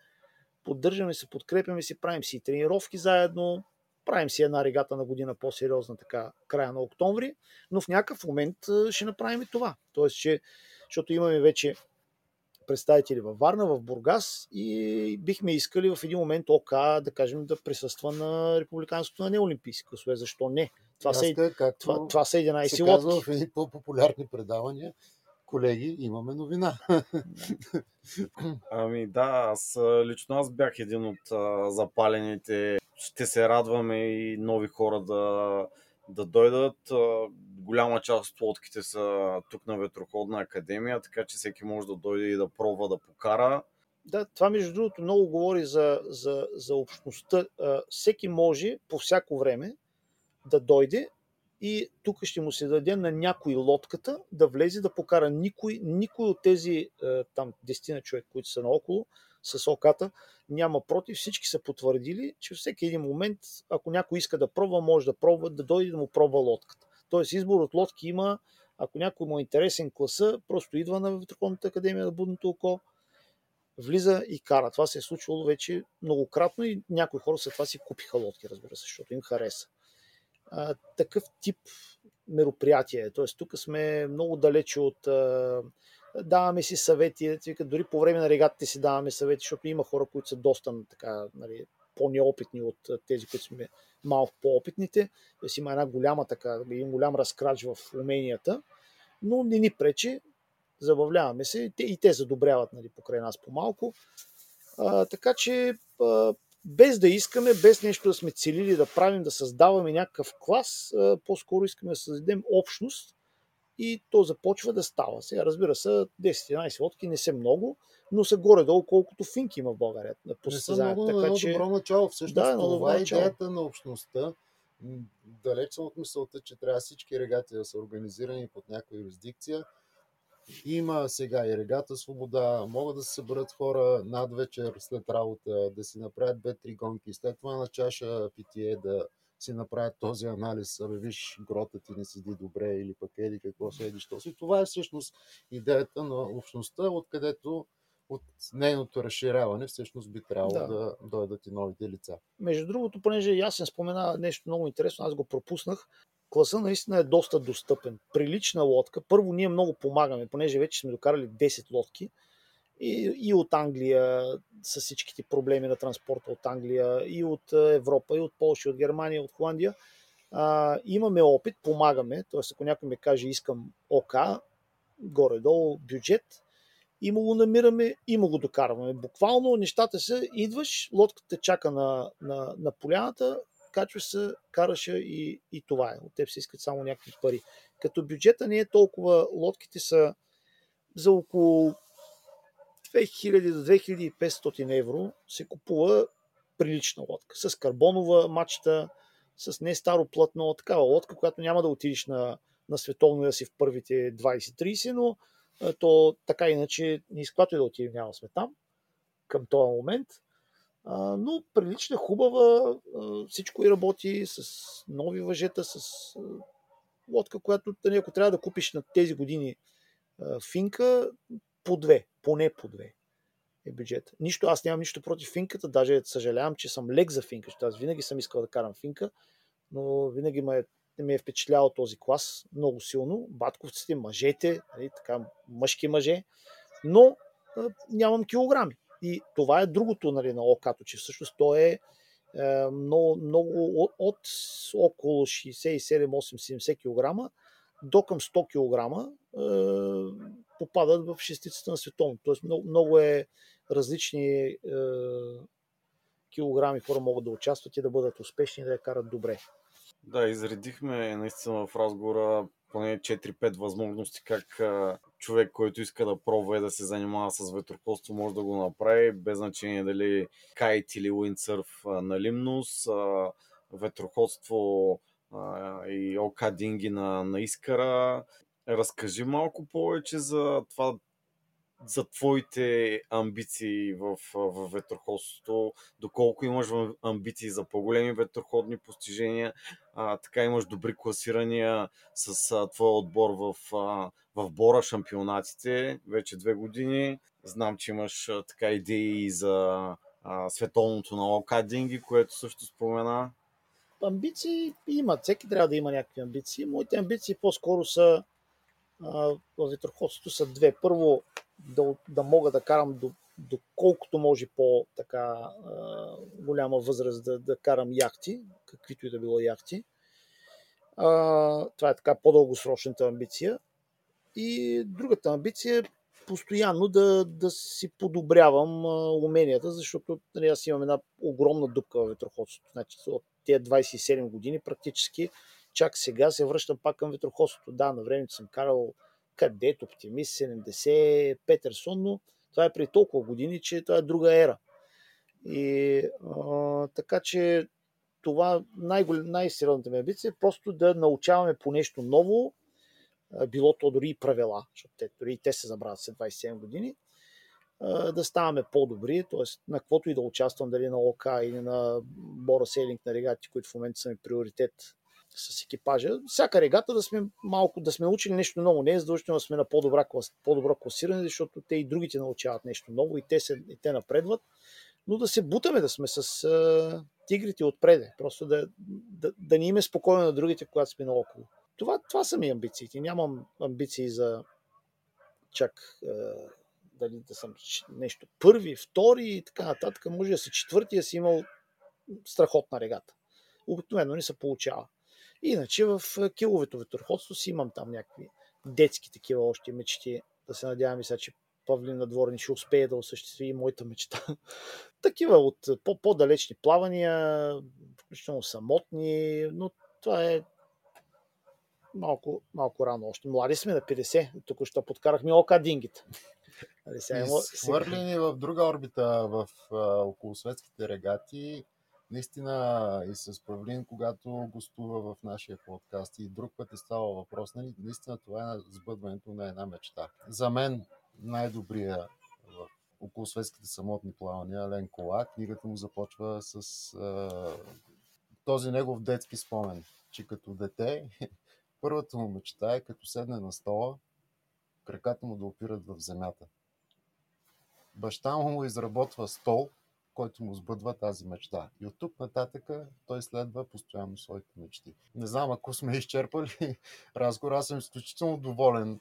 поддържаме се, подкрепяме се, правим си тренировки заедно, правим си една регата на година по-сериозна така края на октомври, но в някакъв момент ще направим и това. Тоест, че, защото имаме вече представители във Варна, в Бургас и бихме искали в един момент ОК, да кажем, да присъства на републиканското на неолимпийски класове. Защо не? Това, са, както това, това са 11 се лодки. в едни по-популярни предавания. Колеги, имаме новина. Ами да, аз лично аз бях един от а, запалените. Ще се радваме и нови хора да, да дойдат. Голяма част от лодките са тук на Ветроходна академия, така че всеки може да дойде и да пробва да покара. Да, това между другото много говори за, за, за общността. Всеки може по всяко време да дойде и тук ще му се даде на някой лодката да влезе да покара. Никой, никой от тези там 10 на човек, които са наоколо, с оката, няма против. Всички са потвърдили, че всеки един момент, ако някой иска да пробва, може да пробва, да дойде да му пробва лодката. Тоест избор от лодки има, ако някой му е интересен класа, просто идва на Върховната академия на Будното око, влиза и кара. Това се е случвало вече многократно и някои хора след това си купиха лодки, разбира се, защото им хареса. Такъв тип мероприятие. Тоест, тук сме много далече от. Даваме си съвети, дори по време на регатите си даваме съвети, защото има хора, които са доста така, нали, по-неопитни от тези, които сме малко по-опитните. Тоест има една голяма така, един голям разкрач в уменията, но не ни пречи, забавляваме се и те, и те задобряват нали, покрай нас по-малко. Така че а, без да искаме, без нещо да сме целили да правим, да създаваме някакъв клас, по-скоро искаме да създадем общност и то започва да става. Сега, разбира се, 10-11 лодки не са много, но са горе-долу колкото финки има в България. Не са много, така, едно че... добро начало. Всъщност да, това е идеята на общността. Далеч от мисълта, че трябва всички регати да са организирани под някаква юрисдикция. Има сега и регата свобода, могат да се съберат хора над вечер след работа, да си направят две-три гонки, след това на чаша питие да си направят този анализ, абе виж, грота ти не седи добре или пък еди какво седи, що си. Това е всъщност идеята на общността, откъдето от нейното разширяване всъщност би трябвало да, да дойдат и новите лица. Между другото, понеже ясен спомена нещо много интересно, аз го пропуснах. Класа наистина е доста достъпен. Прилична лодка. Първо ние много помагаме, понеже вече сме докарали 10 лодки и, и от Англия с всичките проблеми на транспорта от Англия, и от Европа, и от Польша, и от Германия, и от Холандия. А, имаме опит, помагаме, т.е. ако някой ме каже искам ОК, горе-долу бюджет, и му го намираме и му го докарваме. Буквално нещата са, идваш, лодката чака на, на, на поляната, качваш се, караше и, и това е. От теб се искат само някакви пари. Като бюджета не е толкова, лодките са за около 2000 до 2500 евро се купува прилична лодка. С карбонова мачта, с не старо плътно, такава лодка, която няма да отидеш на, на световно да си в първите 20-30, но то така иначе ни изклато и да отидем, няма сме там към този момент. Но прилична, хубава, всичко и работи с нови въжета, с лодка, която нали, ако трябва да купиш на тези години финка, по две, поне по две е бюджет. Нищо, аз нямам нищо против финката, даже съжалявам, че съм лек за финка, защото аз винаги съм искал да карам финка, но винаги ме, ме е впечатлявал този клас много силно. Батковците, мъжете, нали, така, мъжки мъже, но нямам килограми. И това е другото нали, на окато, че всъщност то е, е много, много от, около 67-8-70 кг до към 100 кг е, попадат в шестицата на световно. Тоест много, много е различни е, килограми хора могат да участват и да бъдат успешни и да я карат добре. Да, изредихме наистина в разговора поне 4-5 възможности как човек, който иска да пробва и да се занимава с ветроходство, може да го направи, без значение дали кайт или уиндсърф на Лимнус, ветроходство и окадинги на, на Искара. Разкажи малко повече за това за твоите амбиции в, в ветроходството, доколко имаш амбиции за по-големи ветроходни постижения, а, така имаш добри класирания с а, твоя отбор в, а, в Бора шампионатите вече две години. Знам, че имаш а, така идеи за а, световното на локадинги, което също спомена. Амбиции имат. Всеки трябва да има някакви амбиции. Моите амбиции по-скоро са в ветроходството са две. Първо, да, да мога да карам до, до колкото може по-така голяма възраст да, да карам яхти, каквито и да било яхти. А, това е така по-дългосрочната амбиция. И другата амбиция е постоянно да, да си подобрявам а, уменията, защото нали, аз имам една огромна дупка в ветроходството. Значи, от тези 27 години практически чак сега се връщам пак към ветроходството. Да, на времето съм карал Кадет, Оптимист, 70, Петерсон, но това е при толкова години, че това е друга ера. И а, така че това най- най-сериозната ми амбиция е просто да научаваме по нещо ново, било то дори и правила, защото те, дори и те се забравят след 27 години, да ставаме по-добри, т.е. на каквото и да участвам, дали на ОК или на Бора Сейлинг на регати, които в момента са ми приоритет с екипажа. Всяка регата да сме малко, да сме научили нещо ново. Не е задължително да сме на по-добра, по-добро класиране, защото те и другите научават нещо ново и те, се, и те напредват. Но да се бутаме да сме с а, тигрите отпреде. Просто да, да, да ни име спокойно на другите, когато сме наоколо. Това, това са ми амбициите. Нямам амбиции за чак е, дали да съм нещо първи, втори и така нататък. Може да си четвърти, да си имал страхотна регата. Обикновено не се получава. Иначе в киловето ветроходство си имам там някакви детски такива още мечти. Да се надявам сега, че Павлин Надворни ще успее да осъществи и моята мечта. Такива от по-далечни плавания, включително самотни, но това е малко, малко рано още. Млади сме на 50, тук ще подкарахме ока дингите. Нали, свърлени в друга орбита в а, околосветските регати, наистина и с Павлин, когато гостува в нашия подкаст и друг път е става въпрос, нали, наистина това е сбъдването на една мечта. За мен най-добрия в околосветските самотни плавания, Ален Кола, книгата му започва с а, този негов детски спомен, че като дете първата му мечта е като седне на стола, краката му да опират в земята. Баща му изработва стол, който му сбъдва тази мечта. И от тук нататъка той следва постоянно своите мечти. Не знам, ако сме изчерпали разговор, аз съм изключително доволен,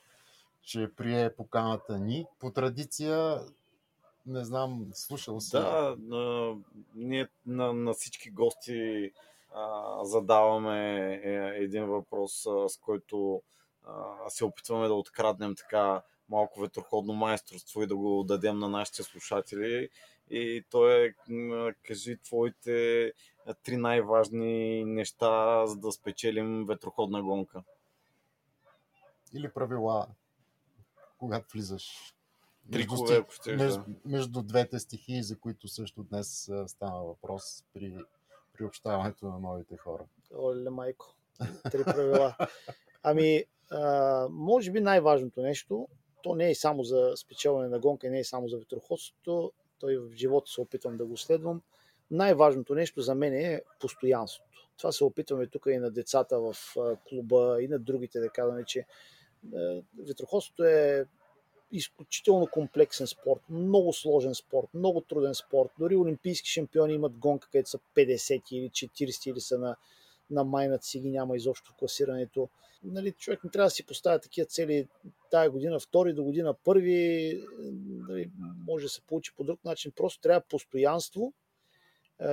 че прие поканата ни. По традиция, не знам, слушал си. Да, а, ние на, на всички гости а, задаваме е, един въпрос, с който а, се опитваме да откраднем така малко ветроходно майсторство и да го дадем на нашите слушатели. И то е, кажи твоите три най-важни неща, за да спечелим ветроходна гонка. Или правила, когато влизаш Трикове, ако ще между, между двете стихии, за които също днес стана въпрос при приобщаването на новите хора. Оле, майко. Три правила. Ами, а, може би най-важното нещо, то не е само за спечелване на гонка, не е само за ветроходството, той в живота се опитвам да го следвам. Най-важното нещо за мен е постоянството. Това се опитваме тук и на децата в клуба, и на другите да казваме, че ветроходството е изключително комплексен спорт, много сложен спорт, много труден спорт. Дори олимпийски шампиони имат гонка, където са 50 или 40 или са на, на майнат си ги няма изобщо в класирането. Нали, човек не трябва да си поставя такива цели тая година втори, до година първи, нали, може да се получи по друг начин. Просто трябва постоянство,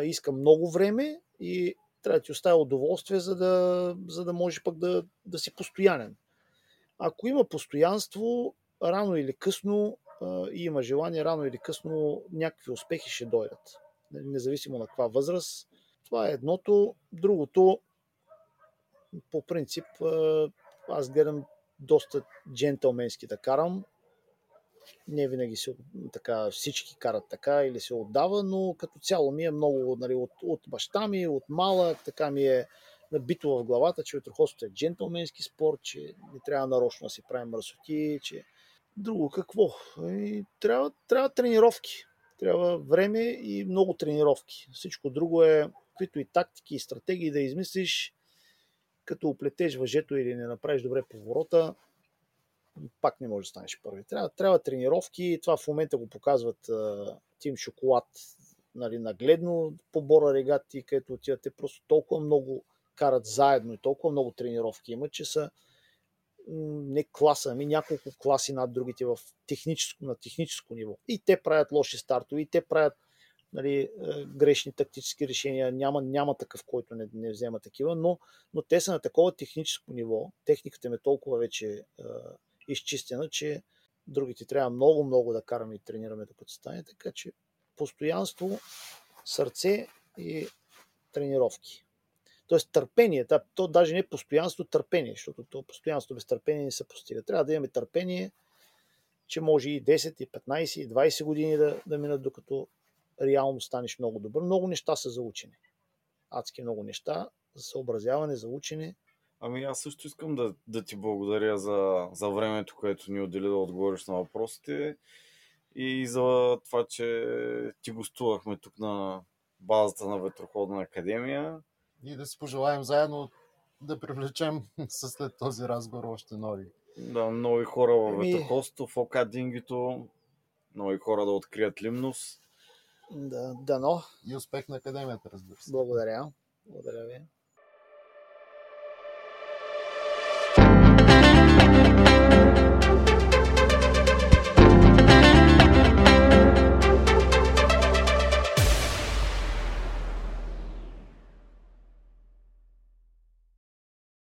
иска много време и трябва да ти оставя удоволствие, за да, за да може пък да, да си постоянен. Ако има постоянство, рано или късно и има желание, рано или късно някакви успехи ще дойдат. Независимо на каква възраст. Това е едното. Другото, по принцип, аз гледам доста джентълменски да карам. Не винаги се, така, всички карат така или се отдава, но като цяло ми е много нали, от, от баща ми, от малък, така ми е набито в главата, че ветроходството е джентълменски спорт, че не трябва нарочно да си правим мърсоти, че друго какво? И трябва, трябва тренировки. Трябва време и много тренировки. Всичко друго е, каквито и тактики и стратегии да измислиш, като оплетеш въжето или не направиш добре поворота, пак не може да станеш първи. Трябва, трябва тренировки. Това в момента го показват Тим Шоколад нали, нагледно по бора регати, където отивате просто толкова много карат заедно и толкова много тренировки има, че са не класа, ами няколко класи над другите в техническо, на техническо ниво. И те правят лоши стартове, и те правят нали, е, грешни тактически решения. Няма, няма такъв, който не, не взема такива, но, но те са на такова техническо ниво. Техниката ми е толкова вече е, изчистена, че другите трябва много, много да караме и тренираме докато стане. Така че постоянство, сърце и тренировки. Тоест търпение, то, даже не е постоянство, търпение, защото то постоянство без търпение не се постига. Трябва да имаме търпение, че може и 10, и 15, и 20 години да, да минат, докато реално станеш много добър. Много неща са за учене. Адски много неща за съобразяване, за учене. Ами аз също искам да, да ти благодаря за, за времето, което ни отдели да отговориш на въпросите и за това, че ти гостувахме тук на базата на Ветроходна академия и да си пожелаем заедно да привлечем след този разговор още нови. Да, нови хора в Еми... ветрохолството, в окадингито, нови хора да открият Лимнос. Да, дано. И успех на академията, разбира се. Благодаря. Благодаря ви.